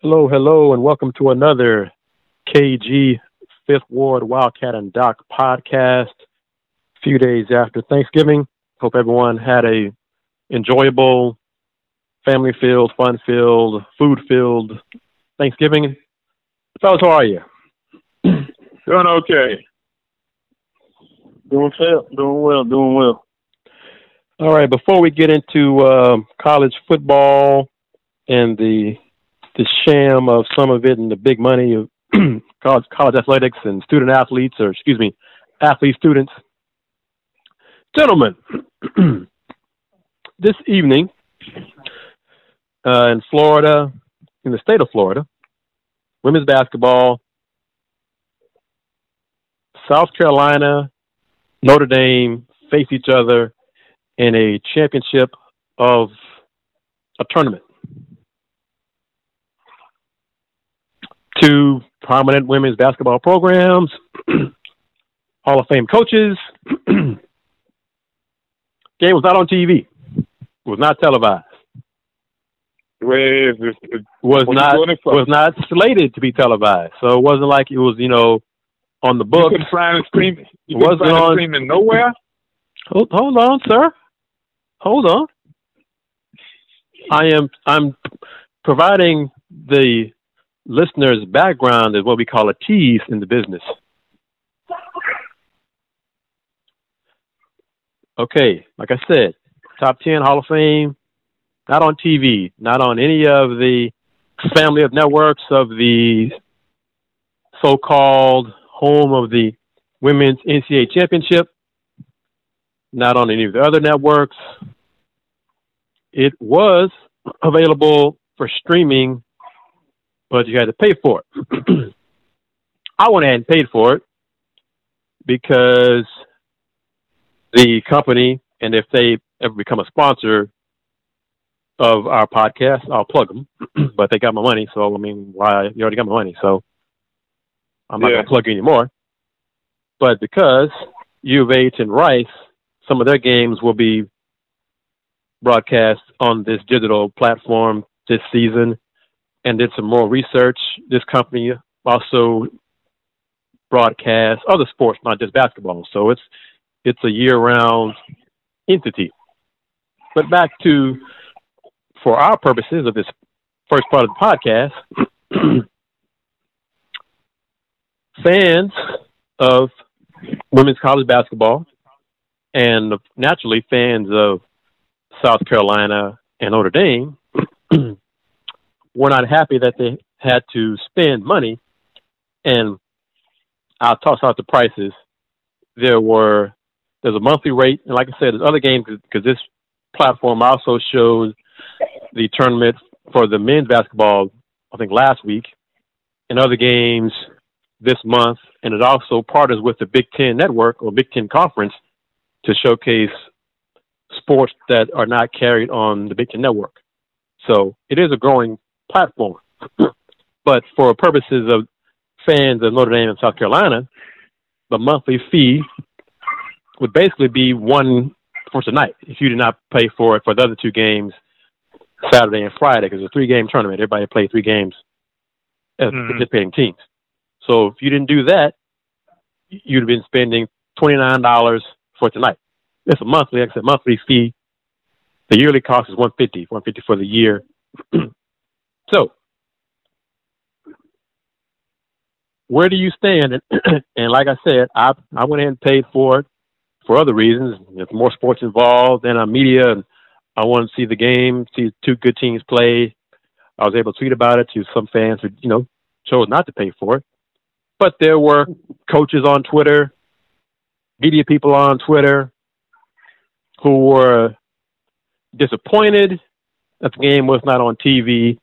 Hello, hello, and welcome to another KG Fifth Ward Wildcat and Doc podcast. A few days after Thanksgiving. Hope everyone had a enjoyable, family filled, fun filled, food filled Thanksgiving. Fellas, how are you? Doing okay. Doing well, doing well, doing well. All right, before we get into uh, college football and the the sham of some of it and the big money of college college athletics and student athletes, or excuse me, athlete students, gentlemen, this evening uh, in Florida, in the state of Florida, women's basketball, South Carolina, Notre Dame face each other in a championship of a tournament. Two prominent women's basketball programs, Hall of Fame coaches. Game was not on TV. Was not televised. This? Was not doing it for? was not slated to be televised. So it wasn't like it was, you know, on the You books. couldn't find and scream. You Wasn't couldn't find on- and screaming nowhere. Hold, hold on, sir. Hold on. I am I'm providing the listeners background is what we call a tease in the business. Okay, like I said, top ten Hall of Fame, not on TV, not on any of the family of networks of the so-called home of the women's NCAA championship not on any of the other networks. It was available for streaming, but you had to pay for it. I went ahead and paid for it because the company, and if they ever become a sponsor of our podcast, I'll plug them. but they got my money, so I mean, why? You already got my money, so I'm not Yeah. going to plug you anymore. But because U of H and Rice some of their games will be broadcast on this digital platform this season and did some more research. This company also broadcasts other sports, not just basketball. So it's it's a year round entity. But back to for our purposes of this first part of the podcast, fans of women's college basketball and naturally fans of South Carolina and Notre Dame were not happy that they had to spend money. And I'll toss out the prices. There were there's a monthly rate, and like I said, there's other games because this platform also shows the tournament for the men's basketball. I think last week, and other games this month, and it also partners with the Big Ten Network or Big Ten Conference to showcase sports that are not carried on the Big Ten Network. So it is a growing platform. but for purposes of fans of Notre Dame and South Carolina, the monthly fee would basically be one for tonight if you did not pay for it for the other two games, Saturday and Friday, because it's a three game tournament. Everybody played three games as Mhm. participating teams. So if you didn't do that, you'd have been spending twenty nine dollars for tonight. It's a monthly, like I said, monthly fee. The yearly cost is one fifty, one fifty for the year. so, where do you stand? And, and like I said, I I went ahead and paid for it for other reasons. There's more sports involved, and I'm uh, media, and I wanted to see the game, see two good teams play. I was able to tweet about it to some fans who, you know, chose not to pay for it. But there were coaches on Twitter, media people on Twitter who were disappointed that the game was not on TV,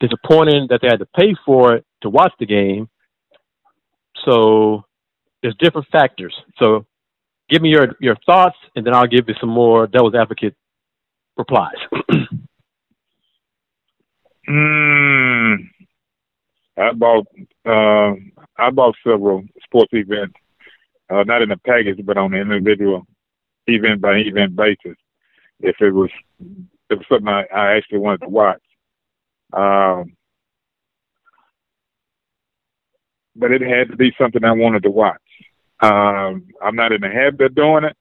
disappointed that they had to pay for it to watch the game. So there's different factors. So give me your, your thoughts, and then I'll give you some more devil's advocate replies. Mm. I bought uh, I bought several sports events, uh, not in a package, but on an individual event by event basis. If it was it was something I, I actually wanted to watch. Um, but it had to be something I wanted to watch. Um, I'm not in the habit of doing it.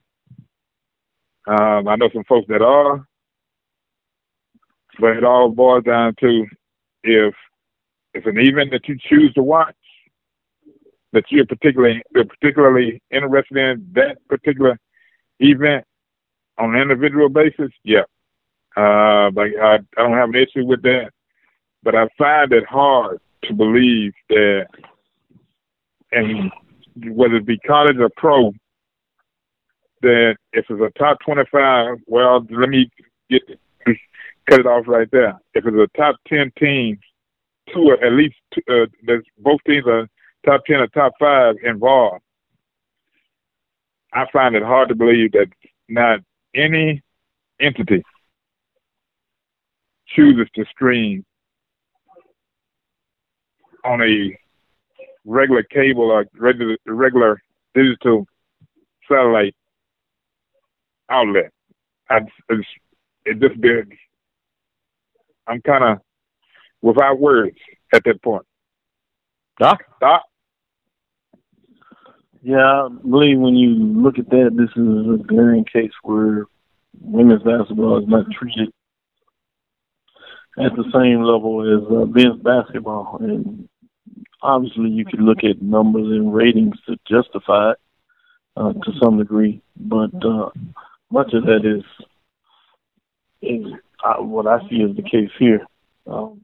Um, I know some folks that are, but it all boils down to if if an event that you choose to watch that you're particularly you're particularly interested in that particular event on an individual basis, yeah. Uh, like I, I don't have an issue with that, but I find it hard to believe that, and whether it be college or pro, that if it's a top 25, well, let me get cut it off right there. If it's a top 10 team, two or at least two, uh, both teams are top 10 or top five involved. I find it hard to believe that not any entity chooses to stream on a regular cable or regular, regular digital satellite outlet. I, it's, it just been, I'm kind of without words at that point. Doc? Doc? Yeah, I believe when you look at that, this is a glaring case where women's basketball is not treated at the same level as uh, men's basketball. And obviously, you could look at numbers and ratings to justify it uh, to some degree, but uh, much of that is is uh, what I see is the case here. Um,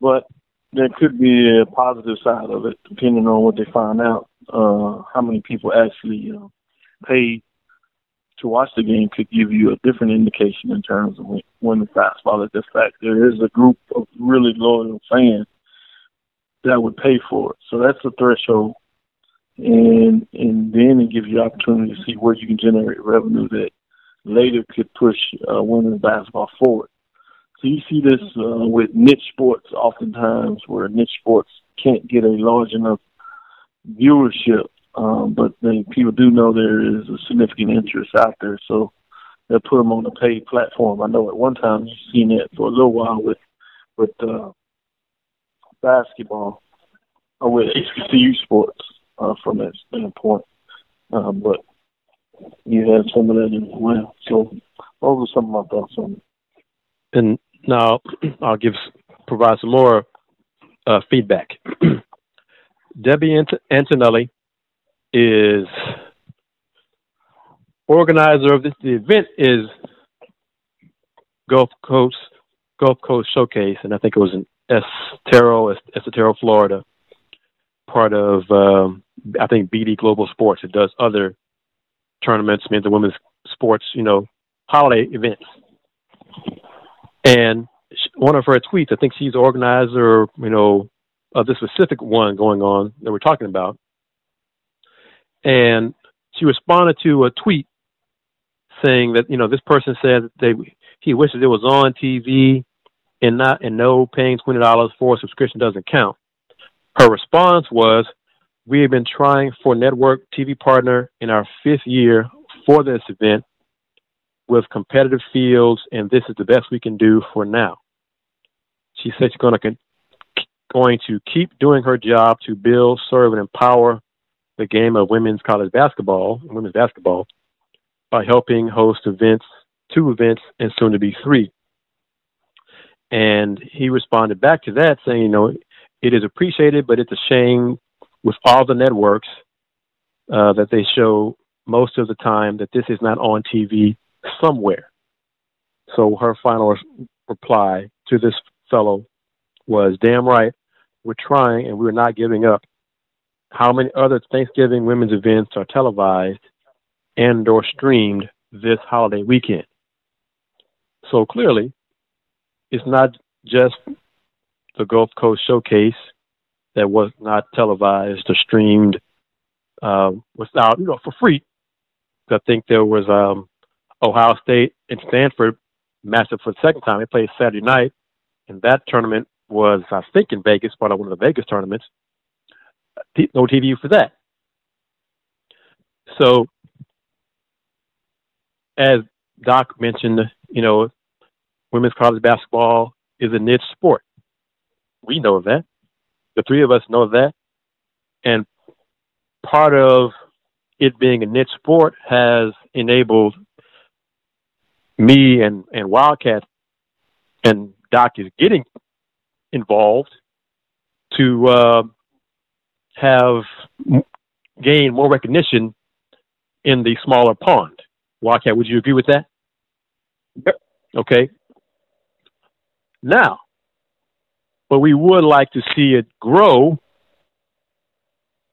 but there could be a positive side of it, depending on what they find out. Uh, how many people actually uh, pay to watch the game could give you a different indication in terms of women's basketball. At the fact there is a group of really loyal fans that would pay for it, so that's the threshold. And and then it gives you opportunity to see where you can generate revenue that later could push uh, women's basketball forward. So you see this uh, with niche sports oftentimes where niche sports can't get a large enough viewership, um, but they, people do know there is a significant interest out there, so they'll put them on a paid platform. I know at one time you've seen it for a little while with with uh, basketball or with HBCU sports uh, from that standpoint, uh, but you have some of that as well. So those are some of my thoughts on it. And now I'll give provide some more uh, feedback. Debbie Ant- Antonelli is organizer of this. The event is Gulf Coast Gulf Coast Showcase, and I think it was in Estero, Estero, Florida. Part of um, I think BD Global Sports. It does other tournaments, men's and women's sports, you know, holiday events. And one of her tweets, I think she's organizer, you know, of the specific one going on that we're talking about. And she responded to a tweet saying that, you know, this person said that they he wishes it was on TV and not and no paying twenty dollars for a subscription doesn't count. Her response was, We have been trying for network TV partner in our fifth year for this event with competitive fields, and this is the best we can do for now. She said she's going to going to keep doing her job to build, serve, and empower the game of women's college basketball, women's basketball, by helping host events, two events, and soon to be three. And he responded back to that saying, you know, it is appreciated, but it's a shame with all the networks uh, that they show most of the time that this is not on TV somewhere. So her final reply to this fellow was, damn right, we're trying and we're not giving up. How many other Thanksgiving women's events are televised and or streamed this holiday weekend? So clearly, it's not just the Gulf Coast Showcase that was not televised or streamed uh, without, you know, for free. I think there was um, Ohio State and Stanford matched up for the second time. They played Saturday night, and that tournament was, I think, in Vegas, part of one of the Vegas tournaments. No TV for that. So, as Doc mentioned, you know, women's college basketball is a niche sport. We know that. The three of us know that. And part of it being a niche sport has enabled me and, and Wildcat and Doc is getting involved to uh, have gain more recognition in the smaller pond. Wildcat, would you agree with that? Yep. Okay. Now, but we would like to see it grow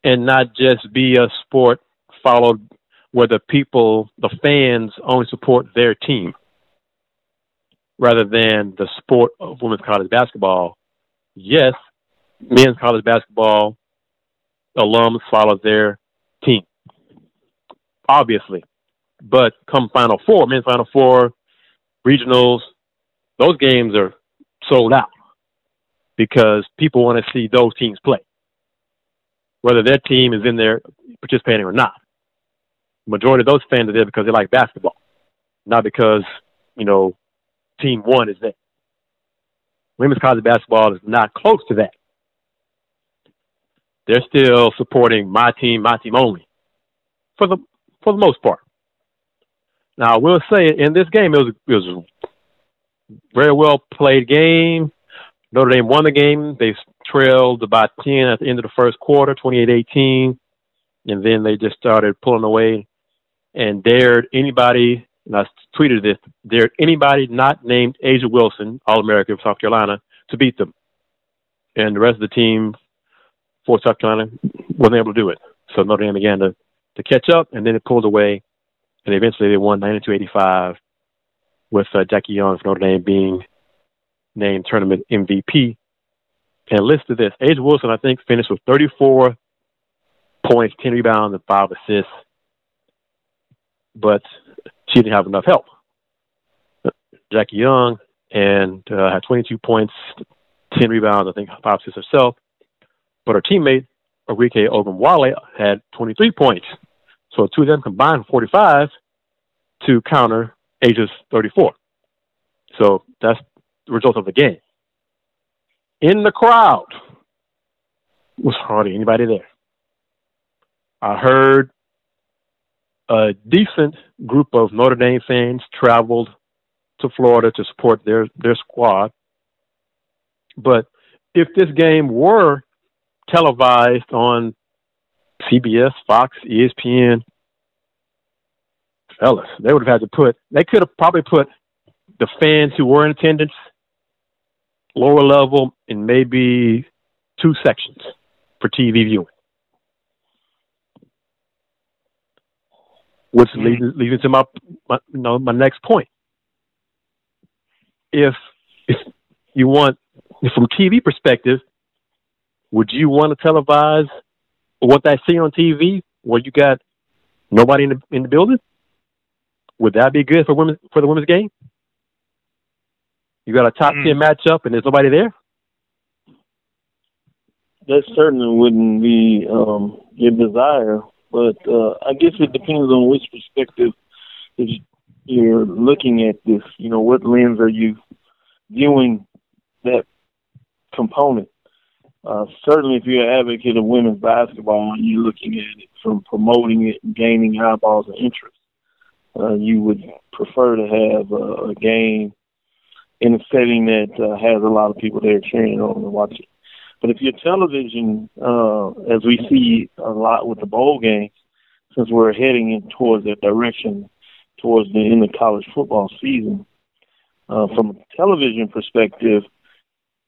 and not just be a sport followed where the people, the fans, only support their team rather than the sport of women's college basketball. Yes, men's college basketball alums follow their team, obviously. But come Final Four, men's Final Four, regionals, those games are sold out because people want to see those teams play, whether their team is in there participating or not. Majority of those fans are there because they like basketball, not because, you know, team one is there. Women's college basketball is not close to that. They're still supporting my team, my team only, for the for the most part. Now, I will say in this game, it was it was a very well played game. Notre Dame won the game. They trailed about 10 at the end of the first quarter, 28-18, and then they just started pulling away and dared anybody and I tweeted this, dare anybody not named A'ja Wilson, All American of South Carolina, to beat them. And the rest of the team for South Carolina wasn't able to do it. So Notre Dame began to, to catch up, and then it pulled away, and eventually they won 92-85 with uh, Jackie Young from Notre Dame being named tournament MVP. And listen to this. A'ja Wilson, I think, finished with 34 points, 10 rebounds, and 5 assists. But she didn't have enough help. Jackie Young and uh, had 22 points, 10 rebounds, I think five assists herself. But her teammate Arike Ogunbowale had 23 points. So two of them combined 45 to counter A'ja's 34. So that's the result of the game. In the crowd was hardly anybody there. I heard a decent group of Notre Dame fans traveled to Florida to support their their squad. But if this game were televised on CBS, Fox, ESPN, fellas, they would have had to put they could have probably put the fans who were in attendance lower level in maybe two sections for TV viewing. Which mm-hmm. leads, leads into my, my you know my next point. If if you want from TV perspective, would you want to televise what they see on TV where you got nobody in the in the building? Would that be good for women for the women's game? You got a top mm. ten matchup and there's nobody there. That certainly wouldn't be um, your desire but uh, I guess it depends on which perspective you're looking at this. You know, what lens are you viewing that component? Uh, certainly, if you're an advocate of women's basketball and you're looking at it from promoting it and gaining eyeballs and interest, uh, you would prefer to have a, a game in a setting that uh, has a lot of people there cheering on and watching. But if your television, uh, as we see a lot with the bowl games, since we're heading in towards that direction, towards the end of college football season, uh, from a television perspective,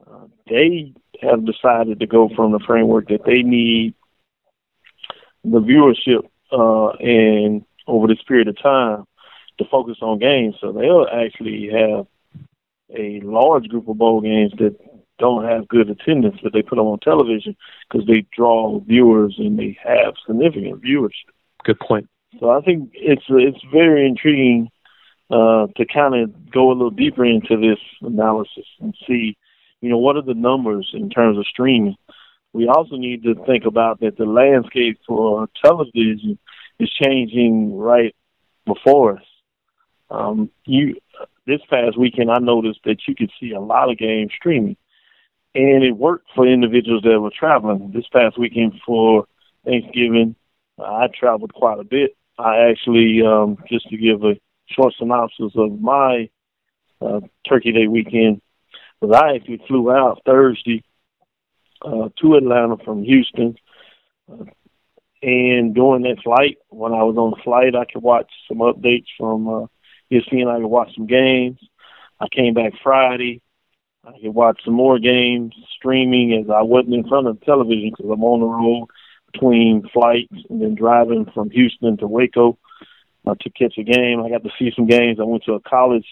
uh, they have decided to go from the framework that they need the viewership uh, and over this period of time to focus on games. So they'll actually have a large group of bowl games that don't have good attendance, but they put them on television because they draw viewers and they have significant viewership. Good point. So I think it's it's very intriguing uh, to kind of go a little deeper into this analysis and see, you know, what are the numbers in terms of streaming. We also need to think about that the landscape for television is changing right before us. Um, you this past weekend, I noticed that you could see a lot of games streaming, and it worked for individuals that were traveling. This past weekend for Thanksgiving, I traveled quite a bit. I actually, um, just to give a short synopsis of my uh, Turkey Day weekend, was I actually flew out Thursday uh, to Atlanta from Houston. Uh, and during that flight, when I was on the flight, I could watch some updates from uh, ESPN. I could watch some games. I came back Friday. I could watch some more games streaming as I wasn't in front of the television because I'm on the road between flights and then driving from Houston to Waco uh, to catch a game. I got to see some games. I went to a college.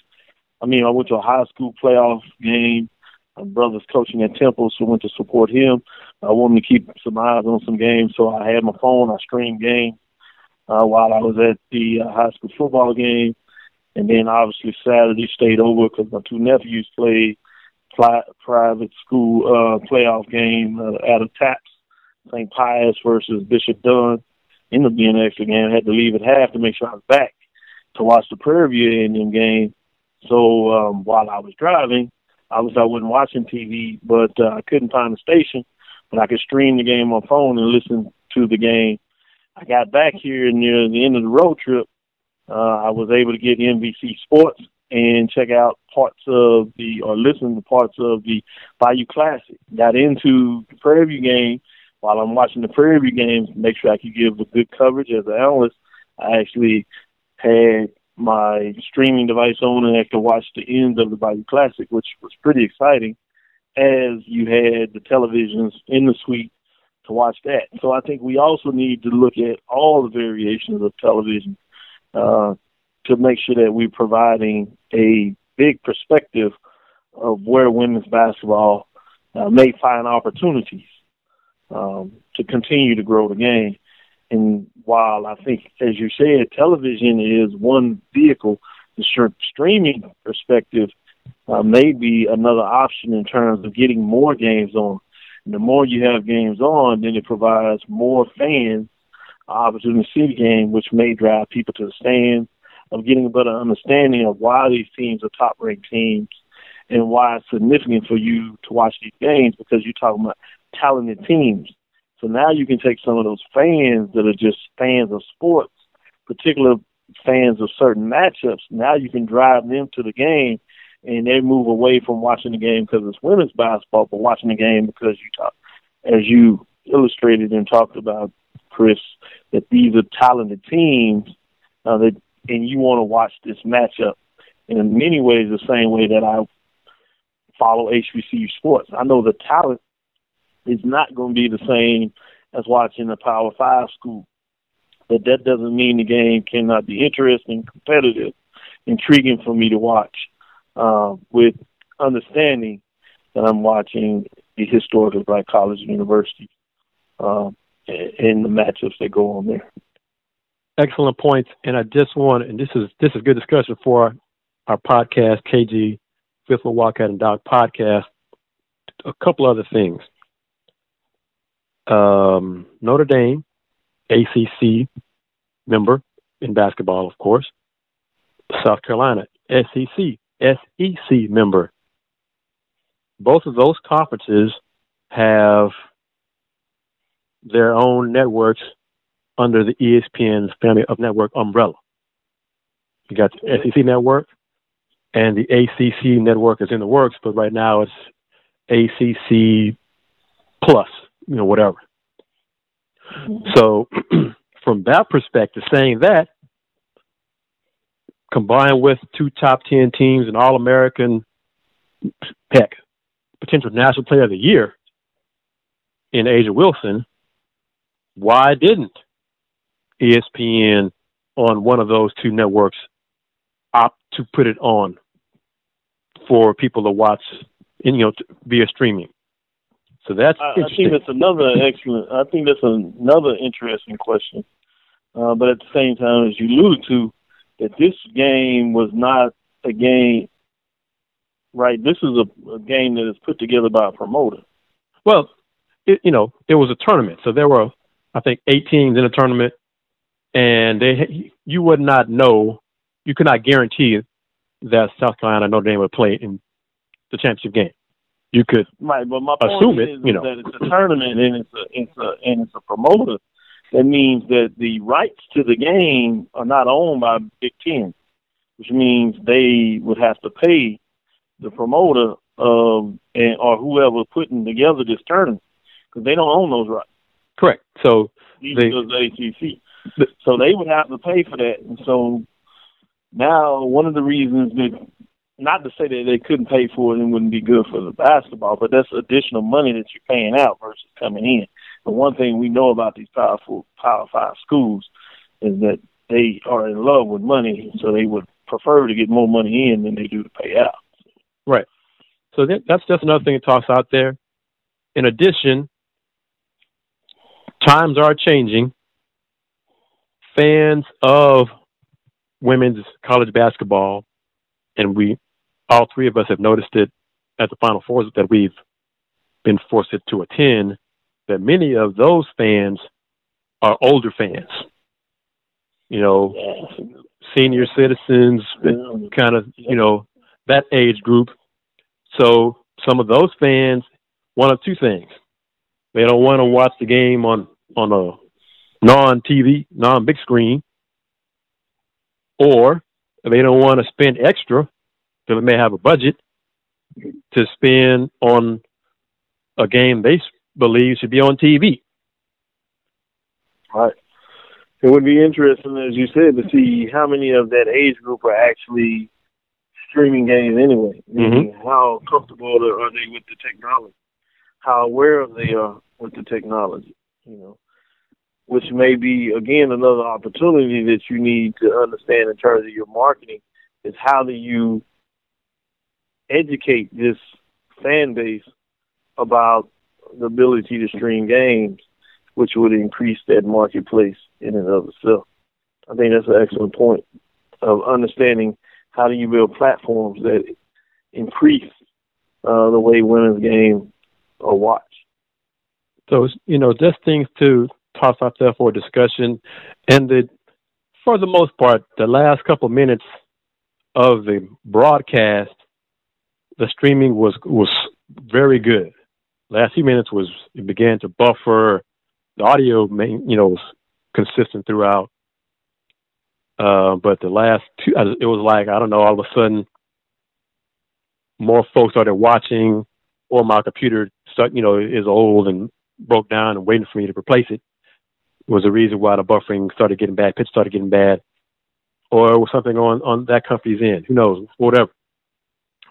I mean, I went to a high school playoff game. My brother's coaching at Temple, so I went to support him. I wanted to keep some eyes on some games, so I had my phone. I streamed games uh, while I was at the uh, high school football game, and then obviously Saturday stayed over because my two nephews played private school uh, playoff game uh, at a TAPPS St. Pius versus Bishop Dunne. Ended up being an extra game. I had to leave at half to make sure I was back to watch the Prairie View A&M game. So um, while I was driving, obviously I wasn't watching TV, but uh, I couldn't find a station, but I could stream the game on phone and listen to the game. I got back here near the end of the road trip. Uh, I was able to get NBC Sports and check out parts of the or listen to parts of the Bayou Classic. Got into the Prairie View game while I'm watching the Prairie View games, make sure I can give a good coverage as an analyst. I actually had my streaming device on and I could watch the end of the Bayou Classic, which was pretty exciting, as you had the televisions in the suite to watch that. So I think we also need to look at all the variations of television uh, to make sure that we're providing a big perspective of where women's basketball uh, may find opportunities um, to continue to grow the game. And while I think, as you said, television is one vehicle, the streaming perspective uh, may be another option in terms of getting more games on. And the more you have games on, then it provides more fans opportunity to see the game, which may drive people to the stands, of getting a better understanding of why these teams are top ranked teams and why it's significant for you to watch these games because you're talking about talented teams. So now you can take some of those fans that are just fans of sports, particular fans of certain matchups. Now you can drive them to the game, and they move away from watching the game because it's women's basketball, but watching the game because you talk, as you illustrated and talked about, Chris, that these are talented teams uh, that, and you want to watch this matchup. in many ways, the same way that I follow HBCU sports. I know the talent is not going to be the same as watching a Power Five school. But that doesn't mean the game cannot be interesting, competitive, intriguing for me to watch, uh, with understanding that I'm watching the historically black college and university uh, and the matchups that go on there. Excellent points, and I just want, and this is this is good discussion for our, podcast, KG Fifth Wildcat and Doc podcast. A couple other things um, Notre Dame, ACC member in basketball, of course. South Carolina, SEC, SEC member. Both of those conferences have their own networks under the ESPN family of network umbrella. You got the SEC network, and the ACC network is in the works, but right now it's ACC plus you know, whatever. Mm-hmm. So, from that perspective, saying that, combined with two top 10 teams, an All American, heck, potential National Player of the Year in A'ja Wilson, why didn't ESPN on one of those two networks opt to put it on for people to watch, you know, via streaming? So that's I, I think that's another excellent. I think that's another interesting question. Uh, but at the same time, as you alluded to, that this game was not a game. Right, this is a, a game that is put together by a promoter. Well, it, you know, it was a tournament, so there were, I think, eight teams in a tournament, and they you would not know, you could not guarantee that South Carolina Notre Dame would play in the championship game. You could right, but my assume it, is you know. that it's a tournament and it's a it's a and it's a promoter. That means that the rights to the game are not owned by Big Ten, which means they would have to pay the promoter um and or whoever putting together this tournament because they don't own those rights. correct. So These They- are the ACC. So they would have to pay for that. And so now one of the reasons that not to say that they couldn't pay for it and wouldn't be good for the basketball, but that's additional money that you're paying out versus coming in. But one thing we know about these powerful power five schools is that they are in love with money, so they would prefer to get more money in than they do to pay out. Right. So that, that's just another thing to toss out there. In addition, times are changing. Fans of women's college basketball, and we, all three of us have noticed it at the Final Fours that we've been forced to attend, that many of those fans are older fans. You know, Yeah. senior citizens, kind of, you know, that age group. So some of those fans, one of two things. They don't want to watch the game on, on a non TV, non big screen, or they don't want to spend extra because they may have a budget to spend on a game they believe should be on TV. Right. It would be interesting, as you said, to see how many of that age group are actually streaming games anyway. Meaning mm-hmm. How comfortable are they with the technology? How aware are they are with the technology? You know, which may be again another opportunity that you need to understand in terms of your marketing is how do you educate this fan base about the ability to stream games which would increase that marketplace in and of itself. I think that's an excellent point of understanding how do you build platforms that increase uh, the way women's game are watched. So you know, just things to toss out there for discussion. And the, for the most part, the last couple of minutes of the broadcast, the streaming was was very good. Last few minutes was it began to buffer. The audio, you know, was consistent throughout. Uh, but the last two, uh, it was like I don't know. All of a sudden, more folks started watching, or my computer start, you know, is old and broke down and waiting for me to replace it. Was the reason why the buffering started getting bad, pitch started getting bad, or was something on on that company's end. Who knows? Whatever.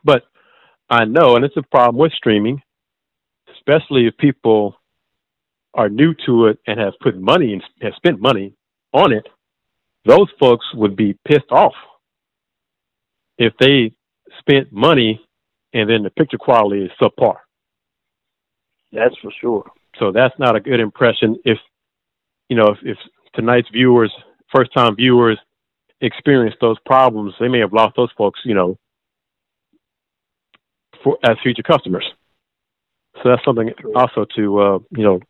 But I know, and it's a problem with streaming, especially if people are new to it and have put money and have spent money on it. Those folks would be pissed off if they spent money and then the picture quality is subpar. That's for sure. So that's not a good impression. If you know, if, if tonight's viewers, first time viewers, experience those problems, they may have lost those folks, you know, for as future customers. So that's something also to uh, you know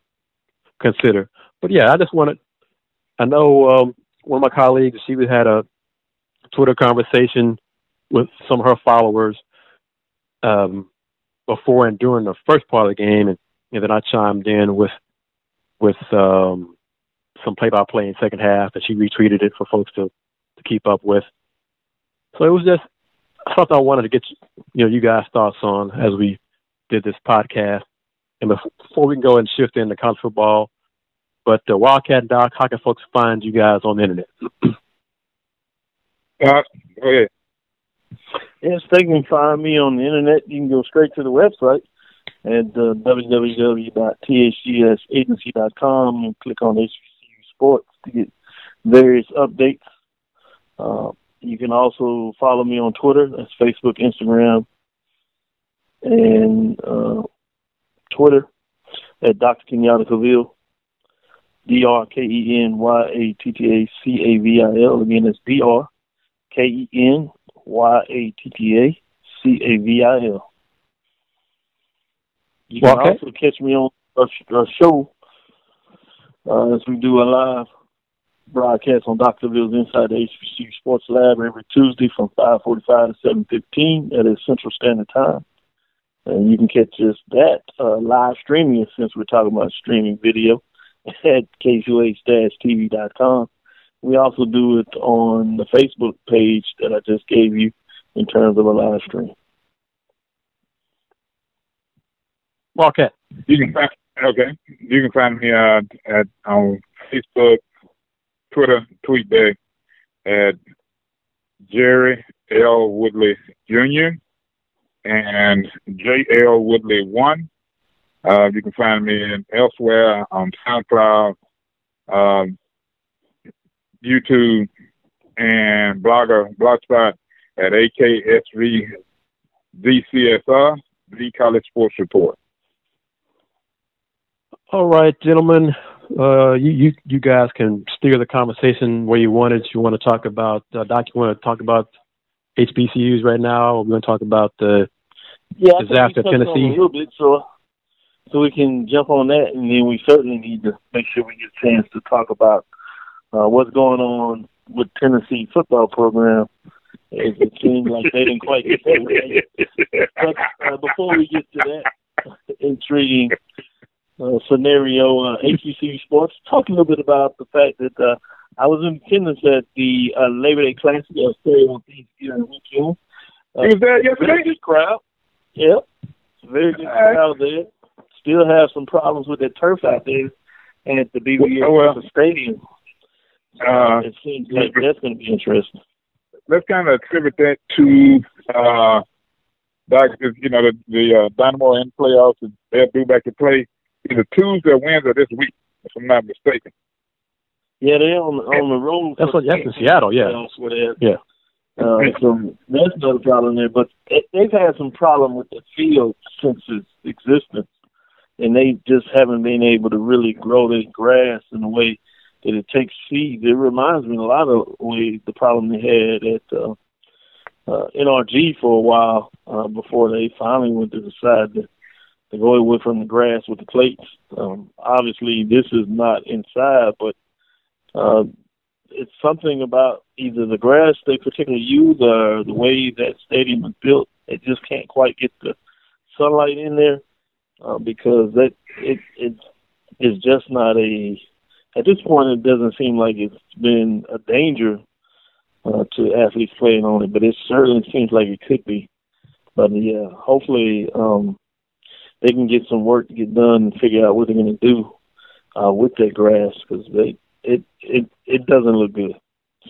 consider. But yeah, I just wanted. I know um, one of my colleagues. She had a Twitter conversation with some of her followers um, before and during the first part of the game, and, and then I chimed in with with um, some play-by-play in second half, and she retweeted it for folks to to keep up with. So it was just something I wanted to get you know you guys' thoughts on as we did this podcast. And before we can go and shift into college football, but uh, Wildcat Doc, how can folks find you guys on the internet? Uh, go ahead. Yes, they can find me on the internet. You can go straight to the website at uh, www.thgsagency.com and click on HBCU Sports to get various updates. Uh, you can also follow me on Twitter. That's Facebook, Instagram, and uh, Twitter at Dr. Kenyatta Cavil. D R K E N Y A T T A C A V I L. Again, it's D R K E N Y A T T A C A V I L. You can Okay. also catch me on a, a show uh, as we do a live broadcast on Doctorville's Inside the HBCU Sports Lab every Tuesday from 5:45 to 7:15. That is Central Standard Time. And you can catch us that uh, live streaming since we're talking about streaming video at kqh-tv.com. We also do it on the Facebook page that I just gave you in terms of a live stream. Wildcat. You can find okay. You can find me uh, at on Facebook, Twitter, TweetDeck at Jerry L. Woodley Jr. and J.L. Woodley 1. Uh, you can find me elsewhere on SoundCloud, um, YouTube, and Blogger, Blogspot at AKSV the College Sports Report. All right, gentlemen. Uh, you, you you guys can steer the conversation where you want it. You want to talk about uh, Doc? You want to talk about HBCUs right now? Or we're going to talk about the yeah, disaster Tennessee. a little bit, so so we can jump on that, and then we certainly need to make sure we get a chance to talk about uh, what's going on with Tennessee football program. As it seems like they didn't quite get that right. But uh, before we get to that intriguing uh, scenario, uh, HBCU sports. Talk a little bit about the fact that uh, I was in attendance at the uh, Labor Day Classic. Was on Thanksgiving weekend. Uh, you was there yesterday? Very good crowd. Yep. Very good crowd there. Still have some problems with that turf out there and at the BBA oh, well, Stadium. Uh, it seems like that's going to be interesting. Let's kind of attribute that to uh, that, you know the, the uh, Dynamo in playoffs and they'll be back to play either Tuesday or Wednesday this week, if I'm not mistaken. Yeah, they're on on the road. That's what that's in Seattle. Yeah, yeah. Uh, so that's another problem there. But they've had some problem with the field since its existence, and they just haven't been able to really grow their grass in a way that it takes seeds. It reminds me a lot of way the problem they had at uh, uh, NRG for a while uh, before they finally went to decide to to go away from the grass with the plates. Um, obviously, this is not inside, but uh, it's something about either the grass they particularly use or the way that stadium is built. It just can't quite get the sunlight in there uh, because that it it is just not a. At this point, it doesn't seem like it's been a danger uh, to athletes playing on it, but it certainly seems like it could be. But yeah, hopefully. Um, they can get some work to get done and figure out what they're going to do uh, with that grass because they it it it doesn't look good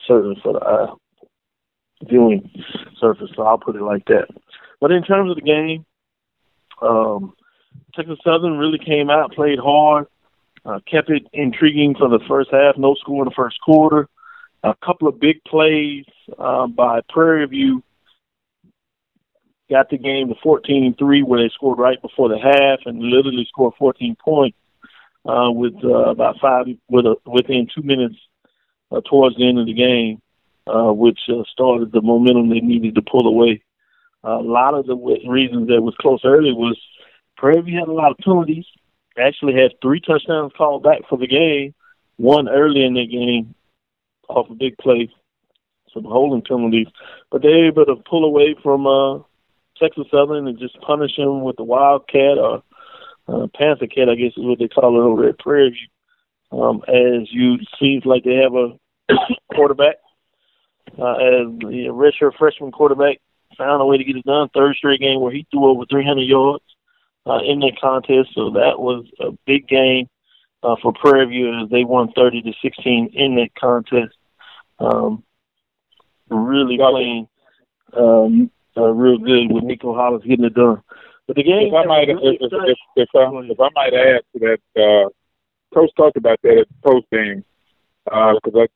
certainly for the eye viewing surface. So I'll put it like that. But in terms of the game, um, Texas Southern really came out, played hard, uh, kept it intriguing for the first half. No score in the first quarter. A couple of big plays uh, by Prairie View got the game to 14-3 where they scored right before the half and literally scored 14 points uh, with uh, about five with a, within two minutes uh, towards the end of the game, uh, which uh, started the momentum they needed to pull away. A lot of the w- reasons that was close early was Prairie View had a lot of penalties. Actually had three touchdowns called back for the game, one early in the game off a big play, some holding penalties, but they were able to pull away from uh, Texas Southern and just punish him with the Wildcat or uh, Panther Cat, I guess is what they call it over at Prairie View. Um, as you seems like they have a quarterback, uh, as the redshirt freshman quarterback found a way to get it done. Third straight game where he threw over 300 yards uh, in that contest, so that was a big game uh, for Prairie View as they won 30 to 16 in that contest. Um, really playing um, uh, real good with Neiko Hollins getting it done. But the game, if I might, really if, if, if, I, if I might add to that, uh, Coach talked about that at the post game because uh,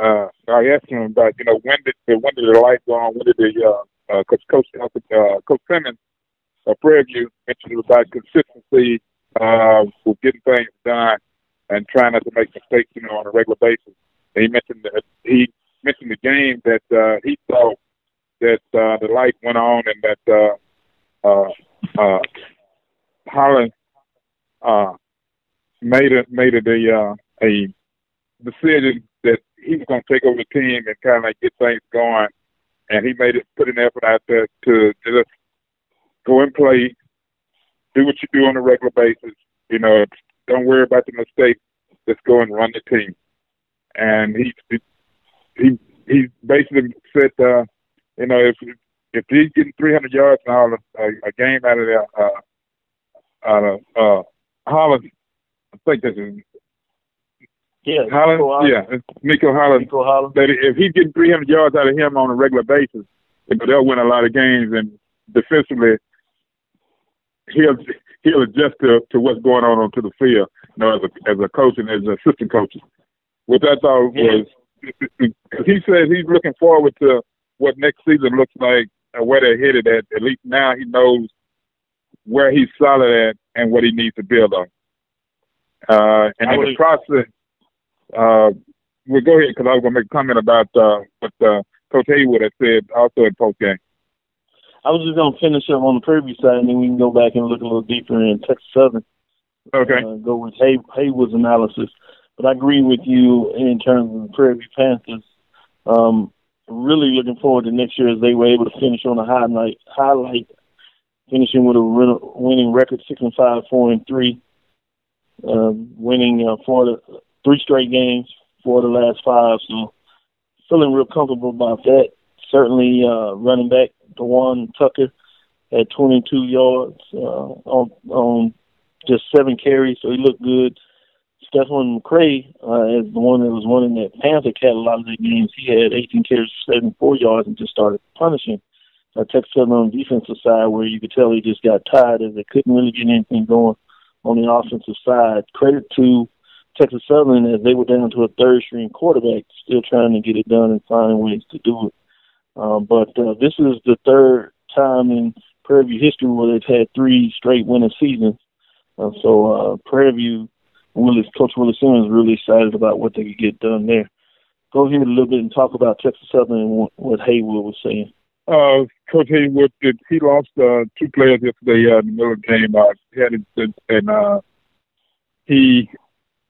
I, uh, I asked him about you know when did the, when did the light go on? When did the uh, uh, Coach Coach uh, Coach Simmons of Prairie View mentioned about consistency uh, with getting things done and trying not to make mistakes, you know, on a regular basis. And he mentioned that he mentioned the game that uh, he thought that uh, the light went on and that uh, uh, uh, Holland uh, made it made it a uh, a decision that he was going to take over the team and kind of like get things going. And he made it, put an effort out there to just go and play, do what you do on a regular basis. You know, don't worry about the mistakes. Just go and run the team. And he he he basically said, uh, you know, if if he's getting 300 yards now a, a game out of there, uh, out of uh, Holland, I think this is yeah, Holland, Holland. yeah, Neiko Holland. Neiko Holland. That if he's getting 300 yards out of him on a regular basis, you know, they'll win a lot of games. And defensively, he'll he'll adjust to, to what's going on onto the field. You know, as a as a coach and as an assistant coach. What I thought was, because he said he's looking forward to what next season looks like and where they're headed at. At least now he knows where he's solid at and what he needs to build on. Uh, and in the process, uh, we'll go ahead because I was going to make a comment about uh, what uh, Coach Haywood had said also in post game. I was just going to finish up on the Prairie side, and then we can go back and look a little deeper in Texas Southern. Okay. Uh, go with Hay- Haywood's analysis. But I agree with you in terms of the Prairie Panthers. Um, really looking forward to next year as they were able to finish on a high night, highlight, finishing with a winning record six and five, four and three, um, winning uh, four the three straight games, four of the last five. So feeling real comfortable about that. Certainly, uh, running back Dewan Tucker had 22 yards uh, on on just seven carries, so he looked good. Stephen McCray, uh, as the one that was running that Panther had a lot of the games. He had 18 carries, 74 yards, and just started punishing. Uh, Texas Southern on the defensive side, where you could tell he just got tired as they couldn't really get anything going on the offensive side. Credit to Texas Southern as they were down to a third string quarterback, still trying to get it done and find ways to do it. Um, but uh, this is the third time in Prairie View history where they've had three straight winning seasons. Uh, so uh, Prairie View, Willis, Coach Willis Simmons really excited about what they could get done there. Go ahead a little bit and talk about Texas Southern and what Haywood was saying. Uh, Coach Haywood, did, he lost uh, two players yesterday uh, in the middle of the game. Uh, he had it, and uh, he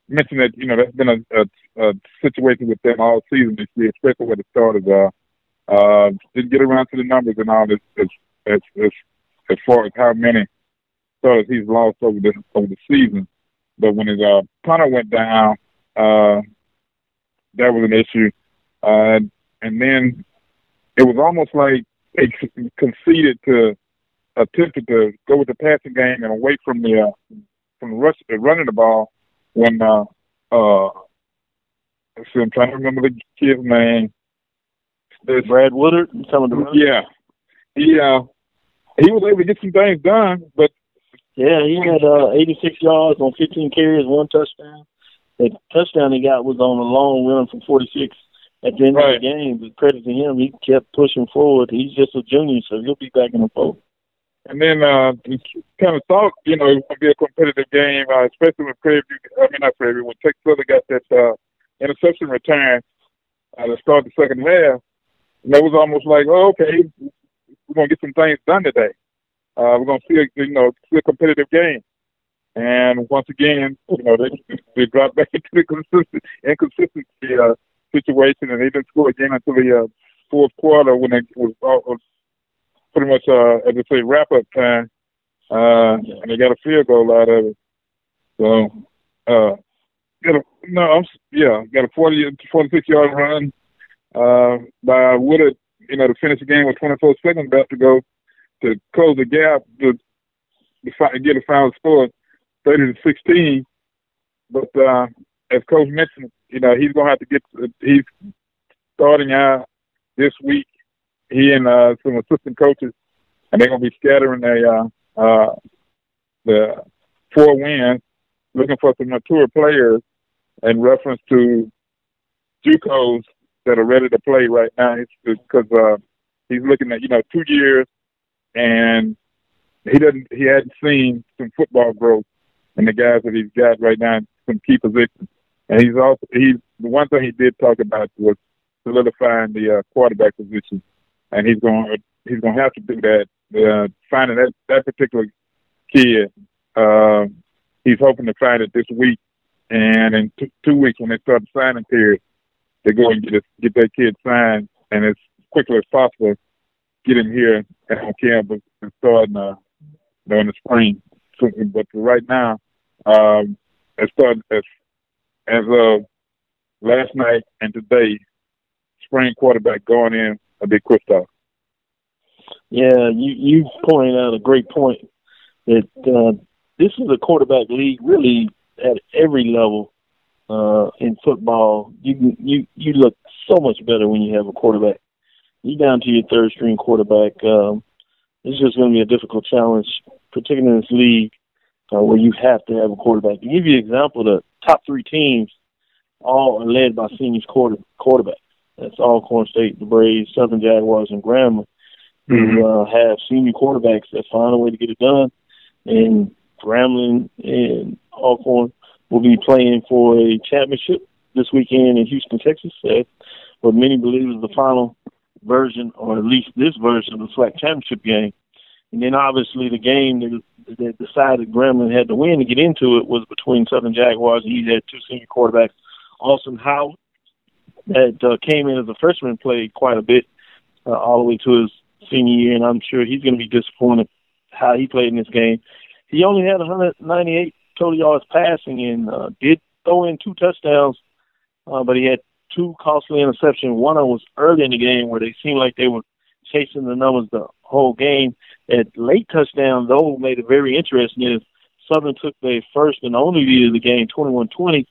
mentioned that you know that's been a, a, a situation with them all season especially where the starters are. Uh, didn't get around to the numbers and all this as as as, as far as how many starters he's lost over the over the season. But when his uh, punter went down, uh, that was an issue. Uh, and then it was almost like they conceded to attempted to go with the passing game and away from the uh, from the rush, uh, running the ball when uh uh see, I'm trying to remember the kid's name. There's, Brad Woodard, some of the yeah, he uh he was able to get some things done, but yeah, he had uh 86 yards on 15 carries, one touchdown. The touchdown he got was on a long run from 46 at the end right. of the game. But credit to him, he kept pushing forward. He's just a junior, so he'll be back in the fold. And then uh, kind of thought, you know, it would be a competitive game, uh, especially when Prairie View, I mean, not Prairie View, when Texas Southern got that uh, interception return uh, to start the second half. And it was almost like, oh, okay, we're going to get some things done today. Uh, we're going to see, a, you know, see a competitive game. And once again, you know, they, they dropped back into the consistent, inconsistency uh, situation, and they didn't score again until the uh, fourth quarter when it was, uh, was pretty much, uh, as I say, wrap up time. Uh, and they got a field goal out of it. So, uh, got a, no, I'm, yeah, got a 40, 46 yard run, uh, by Woodard, you know, to finish the game with 24 seconds left to go to close the gap to, to get a final score, 30 to 16. But, uh, as coach mentioned, you know, he's going to have to get, he's starting out this week he and uh, some assistant coaches, and they're going to be scattering the uh, uh, the four wins, looking for some mature players in reference to JUCOs that are ready to play right now. Because uh, he's looking at you know two years, and he doesn't he hadn't seen some football growth in the guys that he's got right now in some key positions. And he's also he's the one thing he did talk about was solidifying the uh, quarterback position and he's going he's going to have to do that. Uh, finding that that particular kid, uh, he's hoping to find it this week, and in t- two weeks when they start the signing period, they go and get get their kid signed, and as quickly as possible, get him here on campus and start in, uh, you know, in the spring. So, but right now, um, as start as as of last night and today, spring quarterback going in a big Kristoff. Yeah, you you pointed out a great point that uh, this is a quarterback league really at every level uh, in football. You you you look so much better when you have a quarterback. You down to your third string quarterback. Um, it's just going to be a difficult challenge, particularly in this league uh, where you have to have a quarterback. To give you an example, the top three teams all are led by seniors quarter quarterbacks. That's Alcorn State, the Braves, Southern Jaguars, and Grambling, mm-hmm. who uh, have senior quarterbacks that find a way to get it done. And Grambling and Alcorn will be playing for a championship this weekend in Houston, Texas. Uh, what many believe is the final version, or at least this version of the SWAC championship game. And then obviously the game that, that decided Grambling had to win to get into it was between Southern Jaguars he had two senior quarterbacks, Austin Howard, that uh, came in as a freshman, played quite a bit uh, all the way to his senior year, and I'm sure he's going to be disappointed how he played in this game. He only had 198 total yards passing and uh, did throw in two touchdowns, uh, but he had two costly interceptions. One of them was early in the game where they seemed like they were chasing the numbers the whole game. At late touchdown, though, made it very interesting. Is Southern took their first and only lead of the game, 21-20,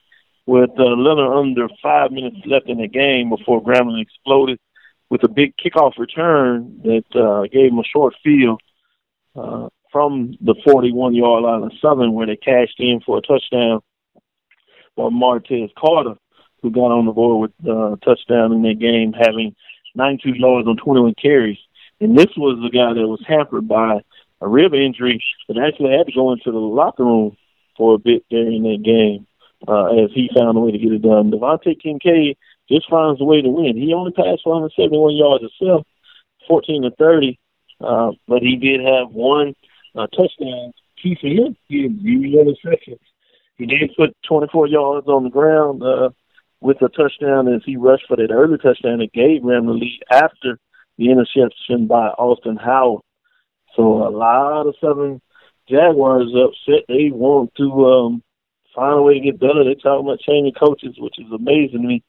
with a little under five minutes left in the game before Grambling exploded with a big kickoff return that uh, gave them a short field uh, from the 41 yard line of Southern where they cashed in for a touchdown for Martez Carter, who got on the board with uh, a touchdown in that game, having 92 yards on 21 carries. And this was the guy that was hampered by a rib injury that actually had to go into the locker room for a bit during that game uh, as he found a way to get it done. Devante Kincade just finds a way to win. He only passed for 171 yards himself, 14 to 30, uh, but he did have one uh, touchdown. Key for him, he had zero interceptions. He did put 24 yards on the ground uh, with a touchdown as he rushed for that early touchdown that gave Ram the lead after the interception by Austin Howard. So a lot of Southern Jaguars upset. They want to um, find a way to get better. They talk about changing coaches, which is amazing to me.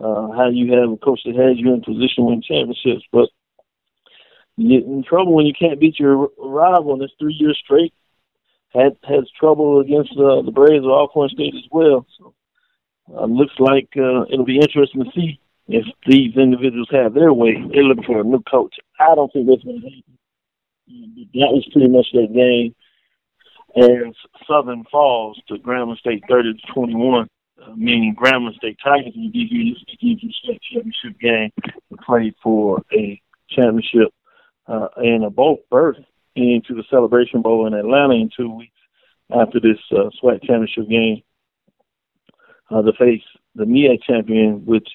Uh, how you have a coach that has you in position win championships, but you get in trouble when you can't beat your rival. And it's three years straight. Had has trouble against uh, the Braves of Alcorn State as well. So uh, looks like uh, it'll be interesting to see if these individuals have their way. They're looking for a new coach. I don't think that's going to happen. That was pretty much their game as Southern falls to Grambling State 30 to 21, uh, meaning Grambling State Tigers you this Kansas State championship game to play for a championship uh, and a both berth into the Celebration Bowl in Atlanta in two weeks after this uh, SWAC championship game uh, to face the MEAC champion, which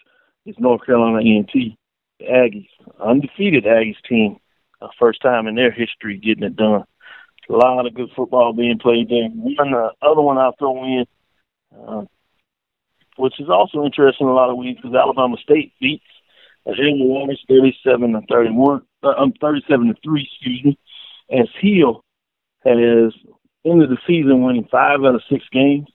is North Carolina A&T, the Aggies, undefeated Aggies team, uh, first time in their history getting it done a lot of good football being played there. One uh, other one I'll throw in, uh, which is also interesting in a lot of ways, because Alabama State beats Hill Waters 37 to 31, uh, um, 37 to 3, excuse me, as Hill has ended the season winning five out of six games